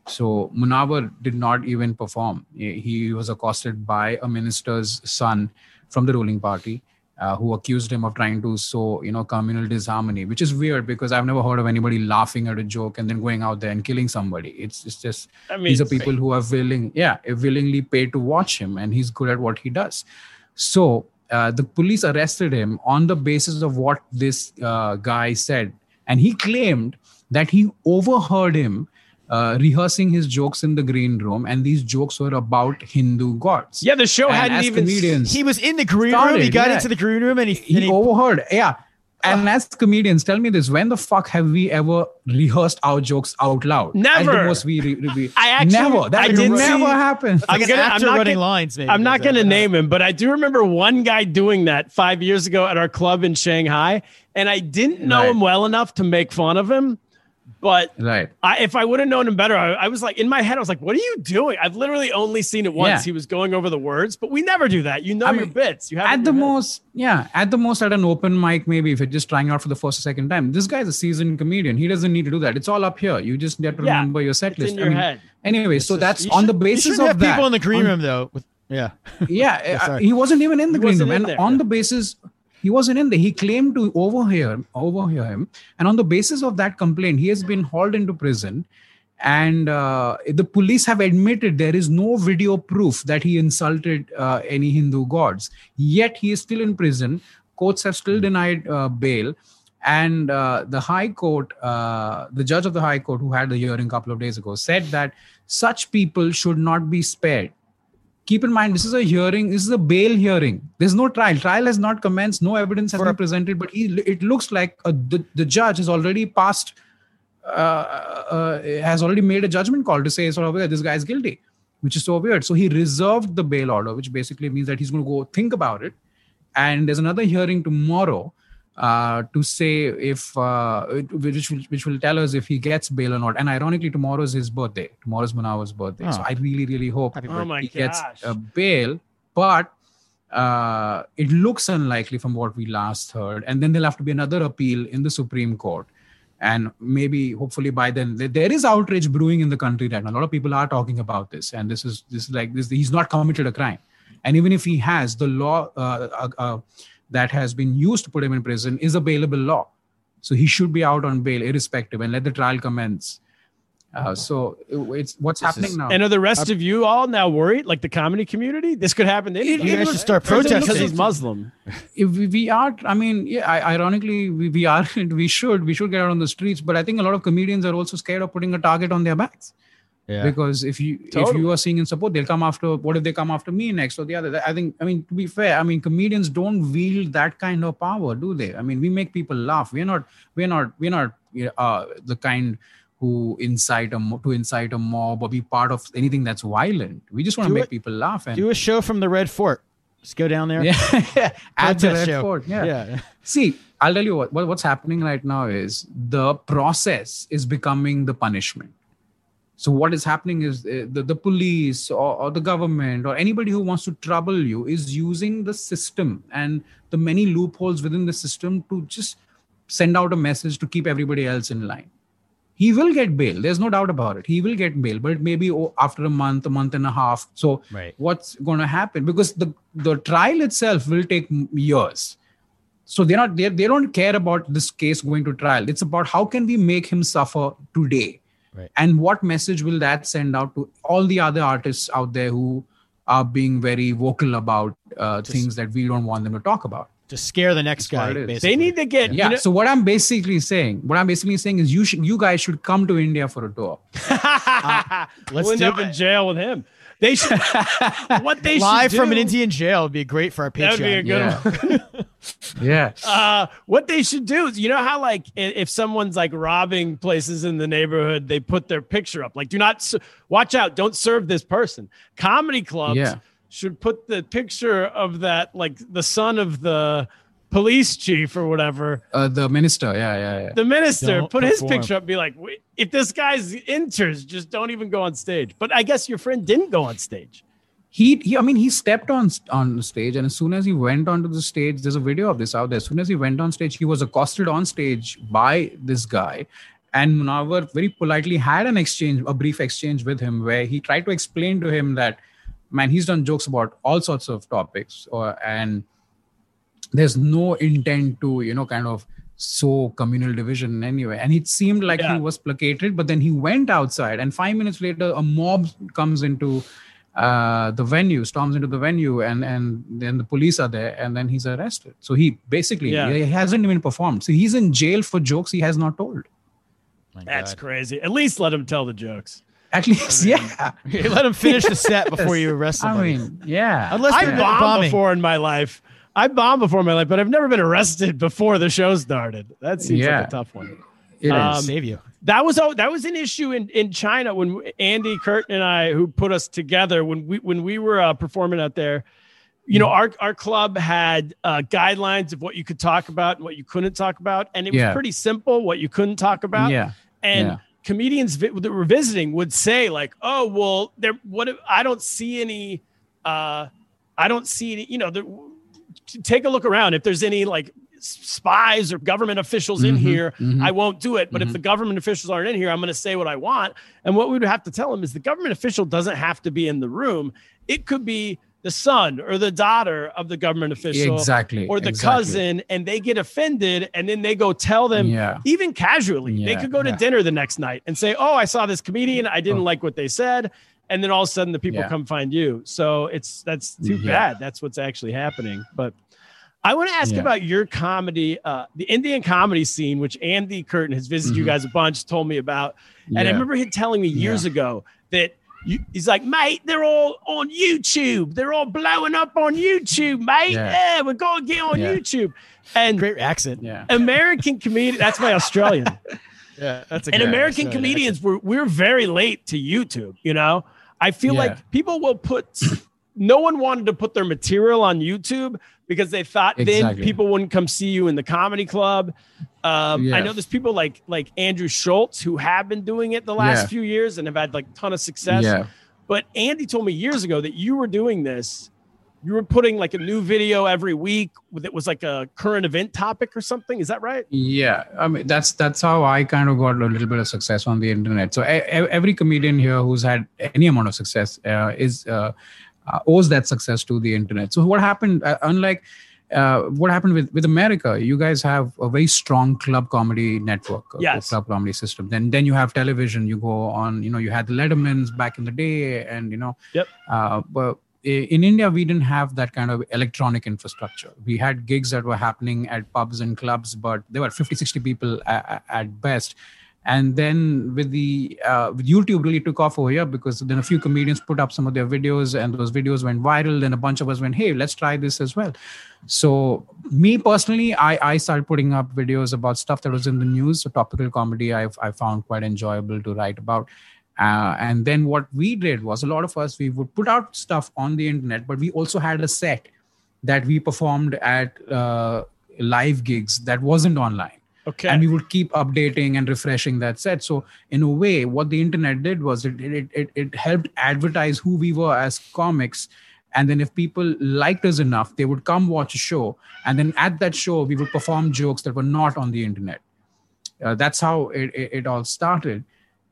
So Munawar did not even perform. He he was accosted by a minister's son from the ruling party, uh, who accused him of trying to sow, you know, communal disharmony, which is weird because I've never heard of anybody laughing at a joke and then going out there and killing somebody. It's it's just I mean, these are people who are willing, yeah, willingly paid to watch him, and he's good at what he does. So uh, the police arrested him on the basis of what this uh, guy said, and he claimed that he overheard him uh, rehearsing his jokes in the green room, and these jokes were about Hindu gods. Yeah, the show And hadn't even. comedians, He was in the green room. He got yeah. into the green room and he, he, and he overheard. Yeah. And as comedians, tell me this: When the fuck have we ever rehearsed our jokes out loud? At Never. the most, we, re- we I actually- never. That I would did never see- happen. I'm gonna- an I'm actor not running gonna- lines. Maybe I'm not going to name him, but I do remember one guy doing that five years ago at our club in Shanghai, and I didn't know Right. him well enough to make fun of him. But right. I, if I would have known him better, I, I was like in my head, I was like, "What are you doing?" I've literally only seen it once. Yeah. He was going over the words, but we never do that. You know I your mean, bits. You have at the most yeah at the most at an open mic maybe if you're just trying out for the first or second time this guy's a seasoned comedian he doesn't need to do that it's all up here you just need to Yeah, remember your set list in your head. anyway so that's on should- the basis of that people in the green on- room though. With, yeah. yeah, uh, sorry. he wasn't even in the He green room and on yeah. the basis he wasn't in there. He claimed to overhear overhear him. And on the basis of that complaint he has been hauled into prison. And uh, the police have admitted there is no video proof that he insulted uh, any hindu gods. Yet he is still in prison. Courts have still denied uh, bail. And uh, the high court uh, the judge of the high court who had the hearing a couple of days ago said that such people should not be spared keep in mind this is a hearing this is a bail hearing. There's no trial. Trial has not commenced. No evidence has For been a- presented but he, it looks like uh the, the judge has already passed uh, uh, has already made a judgment call to say sort of "Yeah, this guy is guilty which is so weird. So he reserved the bail order which basically means that he's going to go think about it. And there's another hearing tomorrow uh, to say if uh, which will, which will tell us if he gets bail or not. And ironically, tomorrow is his birthday. Tomorrow's Munawar's birthday. So Oh. I really, really hope Oh my he gets a bail. But uh, it looks unlikely from what we last heard. And then there'll have to be another appeal in the Supreme Court. And maybe, hopefully, by then there- there is outrage brewing in the country right now. A lot of people are talking about this, and this is this is like this. He's not committed a crime, and even if he has, the law uh, uh, uh, that has been used to put him in prison is a bailable law. So he should be out on bail, irrespective, and let the trial commence. Uh, so it's what's happening now. And are the rest of you all now worried? Like the comedy community, this could happen to anybody. You guys should start protesting because he's Muslim. if we, we are i mean yeah I, ironically we, we are we should we should get out on the streets but i think a lot of comedians are also scared of putting a target on their backs Yeah. because if you if you are seeing in support they'll come after what if they come after me next or the other i think i mean to be fair i mean comedians don't wield that kind of power do they i mean we make people laugh we're not we're not we're not uh, the kind who incite a to incite a mob or be part of anything that's violent we just want to make it- people laugh and Do a show from the Red Fort. Just go down there. yeah at the Red show. Fort, yeah. Yeah. See, I'll tell you what, what what's happening right now is the process is becoming the punishment. So what is happening is uh, the, the police or, or the government or anybody who wants to trouble you is using the system and the many loopholes within the system to just send out a message to keep everybody else in line. He will get bail. There's no doubt about it. He will get bail, but maybe oh, after a month, a month and a half. So Right. what's going to happen? Because the the trial itself will take years so they're not they, they don't care about this case going to trial it's about how can we make him suffer today Right. and what message will that send out to all the other artists out there who are being very vocal about uh, things that we don't want them to talk about To scare the next what guy. Basically. They need to get yeah You know, so what i'm basically saying what i'm basically saying is you should you guys should come to india for a tour Let's we'll end do up in jail with him. They should. what they should, Live should from an Indian jail would be great for our Patreon. That would be a good Yeah. one. yeah Uh, what they should do is, you know how like if someone's like robbing places in the neighborhood, they put their picture up. Like, do not watch out. Don't serve this person. Comedy clubs Yeah. should put the picture of that, like the son of the police chief or whatever, uh, the minister yeah yeah yeah the minister, Don't put his picture up. Be like, if this guy's enters, just don't even go on stage. But I guess your friend didn't go on stage. he, he i mean he stepped on on the stage and as soon as he went onto the stage there's a video of this out there as soon as he went on stage he was accosted on stage by this guy and Munawar very politely had an exchange a brief exchange with him where he tried to explain to him that man he's done jokes about all sorts of topics or and there's no intent to you know kind of sow communal division anyway and it seemed like Yeah. he was placated but then he went outside and five minutes later a mob comes into uh, the venue storms into the venue and and then the police are there and then he's arrested so he basically Yeah. he hasn't even performed so he's in jail for jokes he has not told My That's God. crazy. At least let him tell the jokes. at least yeah Let him finish the set before you arrest him. i mean yeah Unless I've they're bombed bombing. before in my life. I bombed before in my life, but I've never been arrested before the show started. That seems Yeah. like a tough one. it is. Um, save you. That was oh, that was an issue in, in China when Andy Curtin and I, who put us together when we when we were uh, performing out there. You know, our our club had uh, guidelines of what you could talk about and what you couldn't talk about, and it was pretty simple what you couldn't talk about. yeah and Yeah. comedians vi- that were visiting would say like oh well there what if, i don't see any uh i don't see any you know there, t- take a look around if there's any like spies or government officials in Mhm, here mhm. i won't do it but if Mhm. the government officials aren't in here i'm going to say what i want and what we would have to tell them is the government official doesn't have to be in the room it could be the son or the daughter of the government official exactly or the exactly. cousin and they get offended and then they go tell them yeah even casually they could go to yeah. dinner the next night and say oh i saw this comedian i didn't Oh. like what they said and then all of a sudden the people Yeah. come find you so it's that's too Yeah. bad that's what's actually happening but i want to ask Yeah. about your comedy uh the indian comedy scene which andy curtin has visited you Mhm. guys a bunch told me about and i remember him telling me years ago that you, he's like, mate, they're all on YouTube. They're all blowing up on YouTube, mate. Yeah, Yeah. we're going to get on Yeah. YouTube. And Great accent. yeah American comedian, that's my Australian. Yeah, that's a and American comedians were we're very late to YouTube. You know, I feel Yeah. like people will put. no one wanted to put their material on YouTube because they thought then people wouldn't come see you in the comedy club. Um, I know there's people like like Andrew Schulz who have been doing it the last Yeah. few years and have had like ton of success. yeah But Andy told me years ago that you were doing this. You were putting like a new video every week that was like a current event topic or something. Is that right? yeah i mean that's that's how i kind of got a little bit of success on the internet so every comedian here who's had any amount of success uh, is uh, uh, owes that success to the internet so what happened uh, unlike uh, what happened with, with America? You guys have a very strong club comedy network, Yes. club comedy system. Then, then you have television. You go on. You know, you had the Lettermans back in the day, and you know, Yep. Uh, but in India, we didn't have that kind of electronic infrastructure. We had gigs that were happening at pubs and clubs, but there were 50, 60 people at, at best. and then with the uh, with youtube really took off over here because then a few comedians put up some of their videos and those videos went viral and a bunch of us went hey let's try this as well so me personally i i started putting up videos about stuff that was in the news so topical comedy I've, i found quite enjoyable to write about uh, and then what we did was a lot of us we would put out stuff on the internet but we also had a set that we performed at uh, live gigs that wasn't online. Okay. and we would keep updating and refreshing that set. So in a way what the internet did was it it, it, it helped advertise who we were as comics. And then if people liked us enough they would come watch a show. And then at that show we would perform jokes that were not on the internet. Uh, that's how it, it, it all started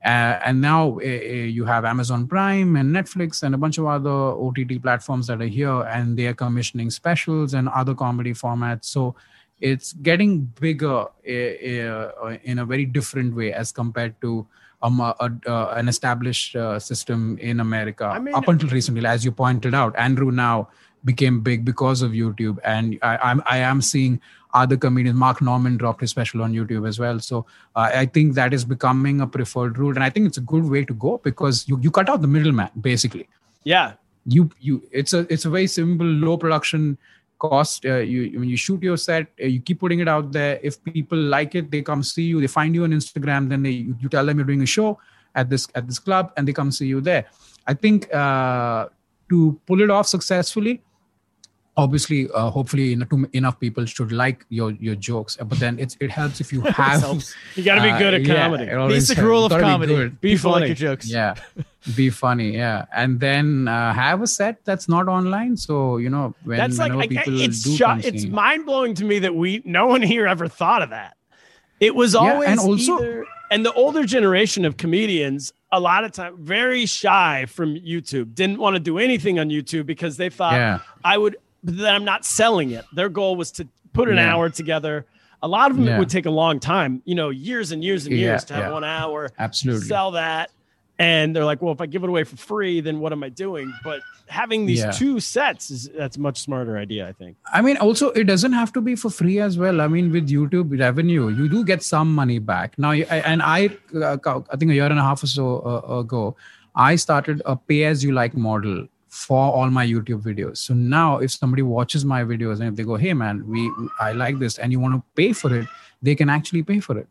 uh, and now uh, uh, you have amazon prime and netflix and a bunch of other ott platforms that are here and they are commissioning specials and other comedy formats so it's getting bigger uh, uh, in a very different way as compared to um, an established uh, system in America I mean- up until recently. As you pointed out, Andrew now became big because of YouTube, and I, I'm I am seeing other comedians. Mark Normand dropped his special on YouTube as well, so uh, I think that is becoming a preferred route, and I think it's a good way to go because you you cut out the middleman basically. Yeah. you you it's a it's a very simple low production cost. Uh, you when you shoot your set uh, you keep putting it out there. If people like it they come see you. They find you on instagram then they you, you tell them you're doing a show at this at this club and they come see you there. I think uh, to pull it off successfully obviously uh, hopefully enough, enough people should like your your jokes but then it's it helps if you have You got to be uh, good at comedy. it always Basic helps. rule of Gotta be comedy. Be funny. like your jokes. yeah be funny yeah and then uh, have a set that's not online so you know when That's like whenever I- people it's do sho- come it's mind blowing to me that we no one here ever thought of that. It was Yeah, always and also- either, and the older generation of comedians a lot of time very shy from YouTube didn't want to do anything on YouTube because they thought yeah I would that I'm not selling it. Their goal was to put an Yeah. hour together. A lot of them Yeah. would take a long time, you know, years and years and Yeah, years to have yeah. one hour absolutely sell that. And they're like, well, if I give it away for free, then what am I doing? But having these Yeah. two sets is that's a much smarter idea, I think. I mean, also, it doesn't have to be for free as well. I mean, with YouTube revenue, you do get some money back. Now, and I, uh, I think a year and a half or so uh, ago, I started a pay as you like model for all my YouTube videos. So now, if somebody watches my videos and if they go, "Hey, man, we I like this," and you want to pay for it, they can actually pay for it.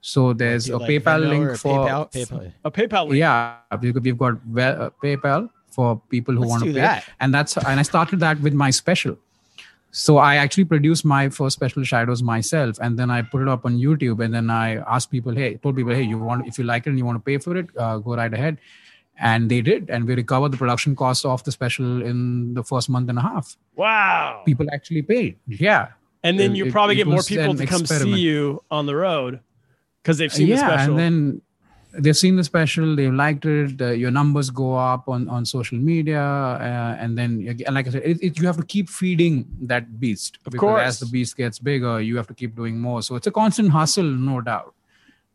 So there's a Like PayPal Venmo link or for PayPal. PayPal. A PayPal link. yeah we've we've got we- uh, paypal for people who Let's want to pay that. and that's and i started that with my special so i actually produced my first special shadows myself and then i put it up on youtube and then i asked people hey told people hey you want if you like it and you want to pay for it uh, go right ahead and they did and we recovered the production cost of the special in the first month and a half Wow. people actually paid yeah And then you probably it get more people to come experiment. see you on the road because they've seen the yeah special. and then they've seen the special they've liked it uh, your numbers go up on on social media uh, and then again, like i said it, it, you have to keep feeding that beast Of because course. as the beast gets bigger you have to keep doing more so it's a constant hustle no doubt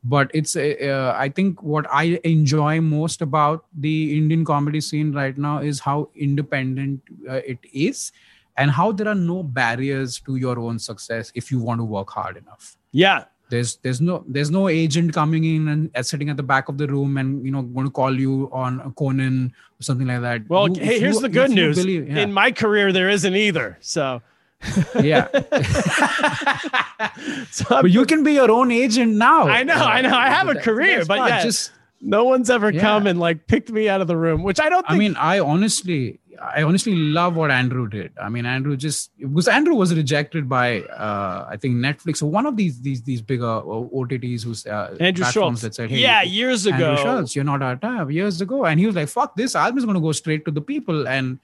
but it's uh, uh, i think what i enjoy most about the indian comedy scene right now is how independent uh, it is and how there are no barriers to your own success if you want to work hard enough yeah. there's there's no there's no agent coming in and uh, sitting at the back of the room and you know going to call you on Conan or something like that. Well, You- hey, here's you- the good news. believe- yeah. In my career, there isn't either. So, yeah, so but you can be your own agent now. I know, I know. I have a career, but yeah, just no one's ever Yeah. come and like picked me out of the room, which I don't think. I mean, I honestly, I honestly love what Andrew did. I mean, Andrew just because Andrew was rejected by, uh, I think Netflix or one of these these these bigger uh, OTTs who's uh, Andrew Schulz. that said, hey, yeah, years ago. Andrew Schulz, you're not our type. Years ago, and he was like, "Fuck this! I'm just going to go straight to the people," and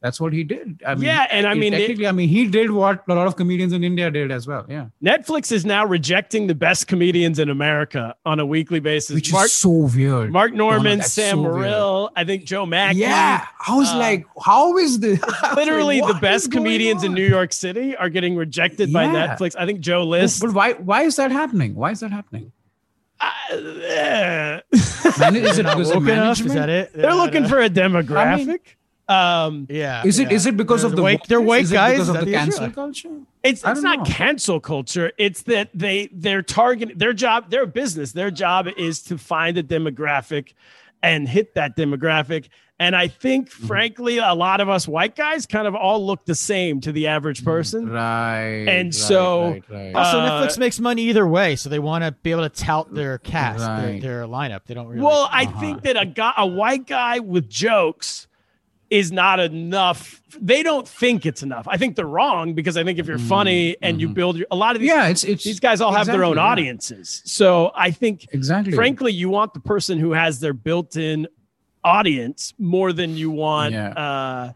that's what he did. I mean, Yeah, and I he- mean, it- technically, I mean, he did what a lot of comedians in India did as well. Yeah, Netflix is now rejecting the best comedians in America on a weekly basis. which Mark, is so weird. Mark Normand, that's Sam so. Morrill, I think Joe Mack. Yeah, I was Uh, like, how is this? Literally, What the best going comedians in? New York City are getting rejected by Netflix. I think Joe List. but why? Why is that happening? Why is that happening? Uh, Man, is it Not because woke enough? Is that it? They're looking for a demographic. Um, Yeah. Is it yeah. is it because of They're the white- they're white is guys? because of the the issue? cancel culture? It's it's don't know. cancel culture. It's that they they're targeting their job, their business, their job is to find a demographic and hit that demographic. And I think, Mm-hmm. frankly, a lot of us white guys kind of all look the same to the average person. Right. And right, so, right, right. Also, Uh, Netflix makes money either way, so they want to be able to tout their cast, their, Right. their lineup. They don't really. Well, I Uh-huh. think that a guy, a white guy with jokes is not enough. They don't think it's enough. I think they're wrong because I think if you're funny and you build your, a lot of these, Mm-hmm. yeah, it's it's these guys all have their own exactly, yeah. audiences. So I think Exactly. frankly, you want the person who has their built-in audience more than you want Yeah. uh,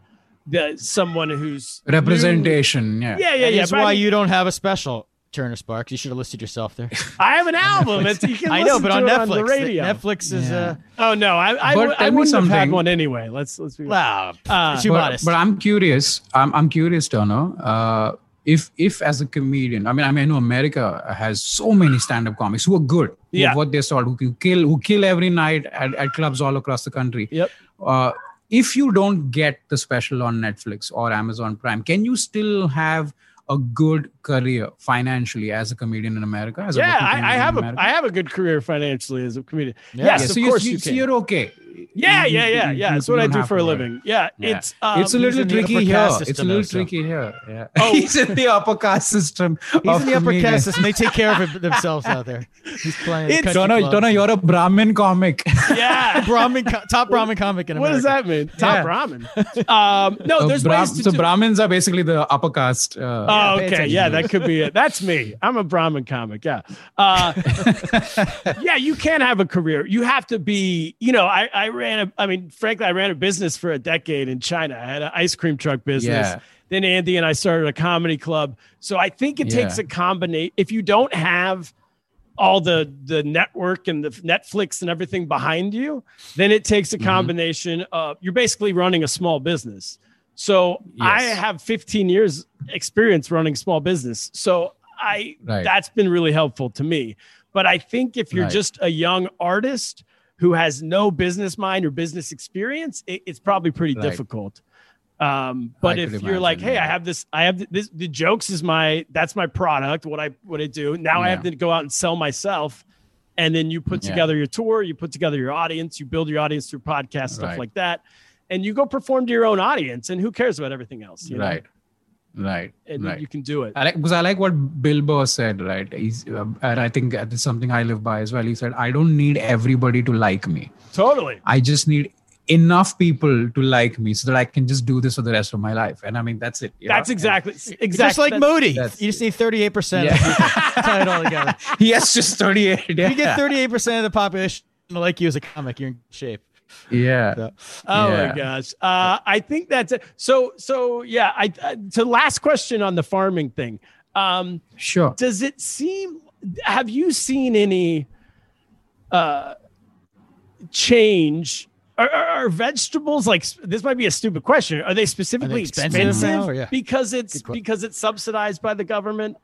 the someone who's representation. Yeah. new. Yeah, yeah, That yeah. is but I why mean, you don't have a special, Turner Sparks. You should have listed yourself there. I have an album. It's, you can I know, but to on it Netflix, on the radio. Netflix is Yeah. uh, Oh no, I I, But w- I tell me wouldn't have had one anyway. Let's let's be. wow, Uh, too but, modest. but I'm curious. I'm I'm curious, Turner. Uh, if if as a comedian, I mean, I mean, I know America has so many stand-up comics who are good. Yeah. have what they saw, who kill, who kill every night at, at clubs all across the country. Yep. Uh, if you don't get the special on Netflix or Amazon Prime, can you still have a good career financially as a comedian in America? As Yeah, working I, I have in a have a good career financially as a comedian. Yeah. Yes, Yeah, of you- course you, you, so can. you're okay. Yeah, You- yeah, yeah, yeah. you It's what I don't do have for a to living. Yeah, Yeah. it's um, it's a little tricky here. It's a little also. tricky here. Yeah. Oh. he's in the upper caste system. He's of in the upper comedians. caste system. They take care of it themselves out there. He's playing. It's- country Donna, clubs. Donna, you're a Brahmin comic. yeah. Brahmin, top Brahmin comic in What does that mean? Top Yeah. ramen. Um, no, Uh, there's ways to so do. Brahmins are basically the upper caste. Uh, Oh, okay. Yeah, that could be it. That's me. I'm a Brahmin comic. Yeah. Uh, yeah, you can't have a career. You have to be, you know, I, I ran a, I mean, frankly, I ran a business for a decade in China. I had an ice cream truck business. Yeah. Then Andy and I started a comedy club. So I think it takes a combination. If you don't have all the the network and the Netflix and everything behind you, then it takes Mm-hmm. a combination of you're basically running a small business. So I have 15 years experience running small business. So I Right. that's been really helpful to me. But I think if you're Right. just a young artist who has no business mind or business experience, it, it's probably pretty Right. difficult. Um, but I if you're like, hey, I have this, I have this, the jokes is my, that's my product, what I, what I do. Now I have to go out and sell myself. And then you put Yeah. together your tour, you put together your audience, you build your audience through podcast stuff Right. like that. And you go perform to your own audience. And who cares about everything else? You know? Right. Right. And right. you can do it. I like because I like what Bill Burr said, right? He's, uh, and I think that's something I live by as well. He said, "I don't need everybody to like me. Totally. I just need enough people to like me so that I can just do this for the rest of my life." And I mean, that's it. you That's know? exactly, exactly. Just like that's- Modi. that's- You just need 38%. Yeah. Tie it all together. Yes, just thirty-eight. Yeah. If you get 38% of the population to like you as a comic, you're in shape. Yeah. Oh Yeah. my gosh. Uh, I think that's it. So, so yeah, I, uh, to last question on the farming thing. Um, Sure. does it seem have you seen any uh change are, are, are vegetables like this might be a stupid question are they specifically expensive expensive, now, yeah? because it's because it's subsidized by the government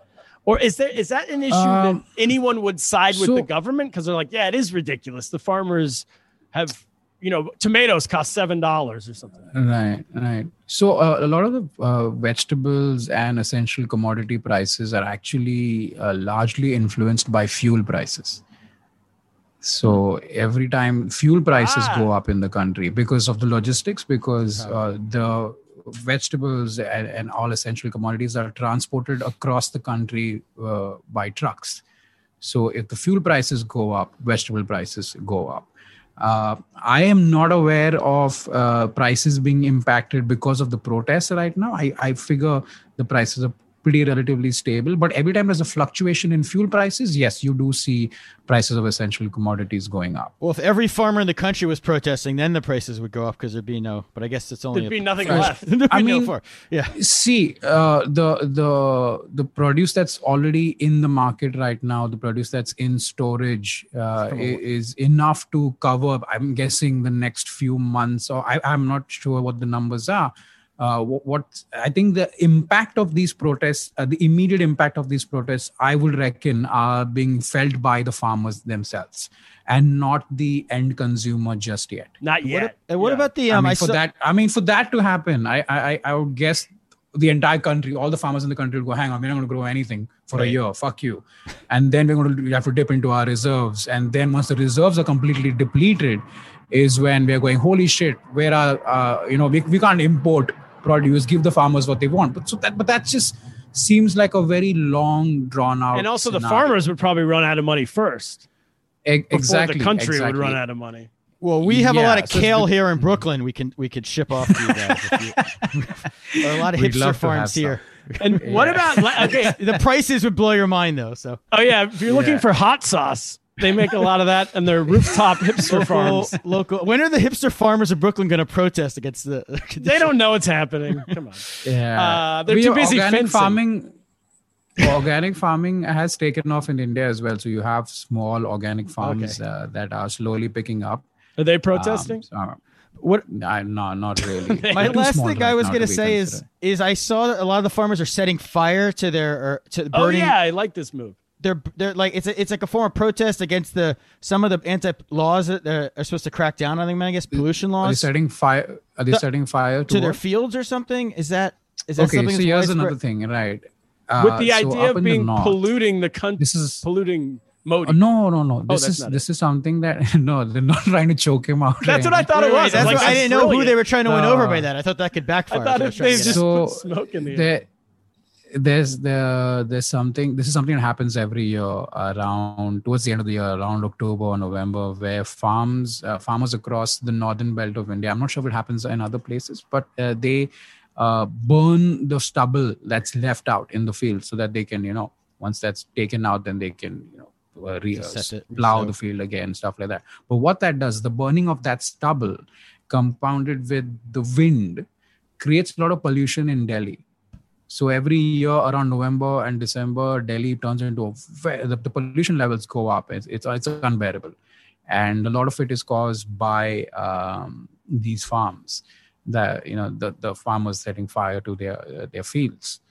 or is there is that an issue Um, that anyone would side with the government because they're like yeah it is ridiculous the farmers have you know tomatoes cost seven dollars or something Right, right. So uh, a lot of the uh, vegetables and essential commodity prices are actually uh, largely influenced by fuel prices. So every time fuel prices Ah. go up in the country because of the logistics, because uh, the vegetables and, and all essential commodities are transported across the country uh, by trucks. So if the fuel prices go up, vegetable prices go up. Uh, I am not aware of uh, prices being impacted because of the protests right now. I, I figure the prices are pretty relatively stable. But every time there's a fluctuation in fuel prices, yes, you do see prices of essential commodities going up. Well, if every farmer in the country was protesting, then the prices would go up because there'd be no. But I guess it's only there'd a- be nothing There's- left there'd be I no mean- far- yeah. see uh, the the the produce that's already in the market right now the produce that's in storage uh, i- is enough to cover i'm guessing the next few months or I, i'm not sure what the numbers are uh, what, what I think the impact of these protests, uh, the immediate impact of these protests, I would reckon are being felt by the farmers themselves and not the end consumer just yet. Not What, yet. and what Yeah. about the I um? mean, I for saw- that, I mean, for that to happen, I, I, I would guess the entire country, all the farmers in the country will go, hang on, we're not going to grow anything for a year. Fuck you. And then we're going to have to dip into our reserves. And then once the reserves are completely depleted, is when we're going, holy shit, where are, uh, you know, we, we can't import produce, give the farmers what they want. But so that, but that just seems like a very long, drawn out. And also, the farmers would probably run out of money first. E- Before exactly. the country would run out of money. well, we have a lot of so kale the- here in Brooklyn. We can we could ship off to you guys. you- a lot of We'd hipster love to farms some. here. And what about okay? The prices would blow your mind though. So Oh yeah, if you're looking Yeah. for hot sauce, they make a lot of that, and they're rooftop hipster local, farms. local. When are the hipster farmers of Brooklyn going to protest against the? They don't know what's happening. Come on. Yeah, Uh, they're We too busy organic fencing. farming. organic farming has taken off in India as well. So you have small organic farms Okay. uh, that are slowly picking up. Are they Um, protesting? so- What I, no, not really. my last thing right I was going to say is considered. is I saw that a lot of the farmers are setting fire to their or to oh burning. yeah, I like this move. They're they're like it's a, it's like a form of protest against the some of the anti laws that they're, are supposed to crack down on. I think I guess pollution laws. Are they setting fire? Are they The- setting fire to their fields or something. Is that is that Okay, something? so here's widespread? another thing, right? Uh, With the idea up of in the being north- polluting the country, This is polluting Modi. Oh, no, no, no. This that's is not this is something that no, they're not trying to choke him out. or That's what I thought it Wait, wait, was. that's I was what- like, I didn't know who they were trying to win over by Uh, that. I thought that could backfire. I thought if they just trying to put smoke in the air. There there's the there's something this is something that happens every year around towards the end of the year around october or november where farms uh, farmers across the northern belt of india i'm not sure if it happens in other places but uh, they uh, burn the stubble that's left out in the field so that they can you know once that's taken out then they can you know uh, re- it, plow resow. the field again stuff like that but what that does the burning of that stubble compounded with the wind creates a lot of pollution in delhi so every year around November and December, Delhi turns into the, the pollution levels go up. It's, it's it's unbearable, and a lot of it is caused by um, these farms. That you know the, the farmers setting fire to their uh, their fields.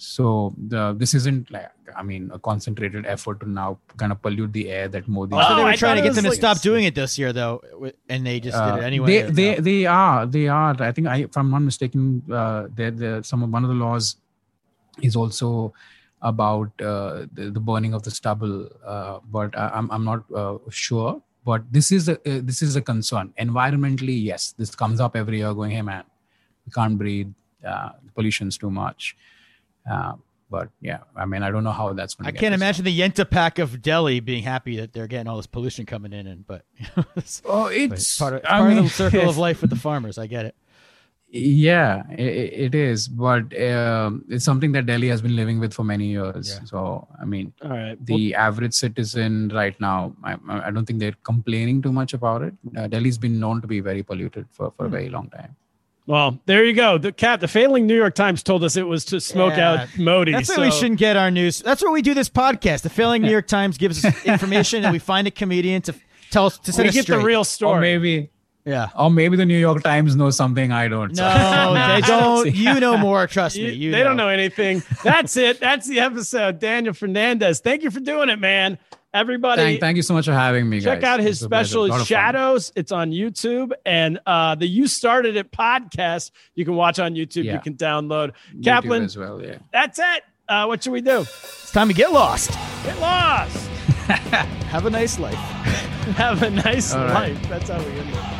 So the, this isn't like I mean a concentrated effort to now kind of pollute the air that Modi. I thought they Oh, were I trying to get them to stop doing it this year, though, and they just Uh, did it anyway. They they they are they are. I think I, if I'm not mistaken, uh, there there some of one of the laws is also about uh, the, the burning of the stubble, uh, but I, I'm I'm not uh, sure. But this is a uh, this is a concern. Environmentally, yes, this comes up every year. Going, hey man, we can't breathe. Uh, pollution's too much. Uh, but yeah, I mean, I don't know how that's going to. I to. can't imagine the Yenta pack of Delhi being happy that they're getting all this pollution coming in, and but it's, Oh, but it's, it's part of, it's part mean, of the circle of life with the farmers. I get it. Yeah, i i- it is, but um, it's something that Delhi has been living with for many years. Yeah. So, I mean, All right. the average citizen right now, I, I don't think they're complaining too much about it. Uh, Delhi's been known to be very polluted for, for a very long time. Well, there you go. The cap, the failing New York Times told us it was to smoke Yeah. out Modi. That's so why we shouldn't get our news. That's why we do this podcast. The failing New York Times gives us information, and we find a comedian to tell us to set we us get straight. the real story. Or story. maybe, yeah. or maybe the New York Times knows something I don't. so- No, they don't. You know more. Trust You- me. You they don't know anything. That's it. That's the episode. Daniel Fernandes. Thank you for doing it, man. Everybody, Thank, thank you so much for having me, check guys. out his It was a pleasure. special A lot of fun. Shadows. It's on YouTube, and uh, the You Started It podcast you can watch on YouTube. You can download. YouTube Kaplan, as well. Yeah. that's it. Uh, what should we do? It's time to get lost. Get lost. Have a nice life. Have a nice right. life. That's how we end it.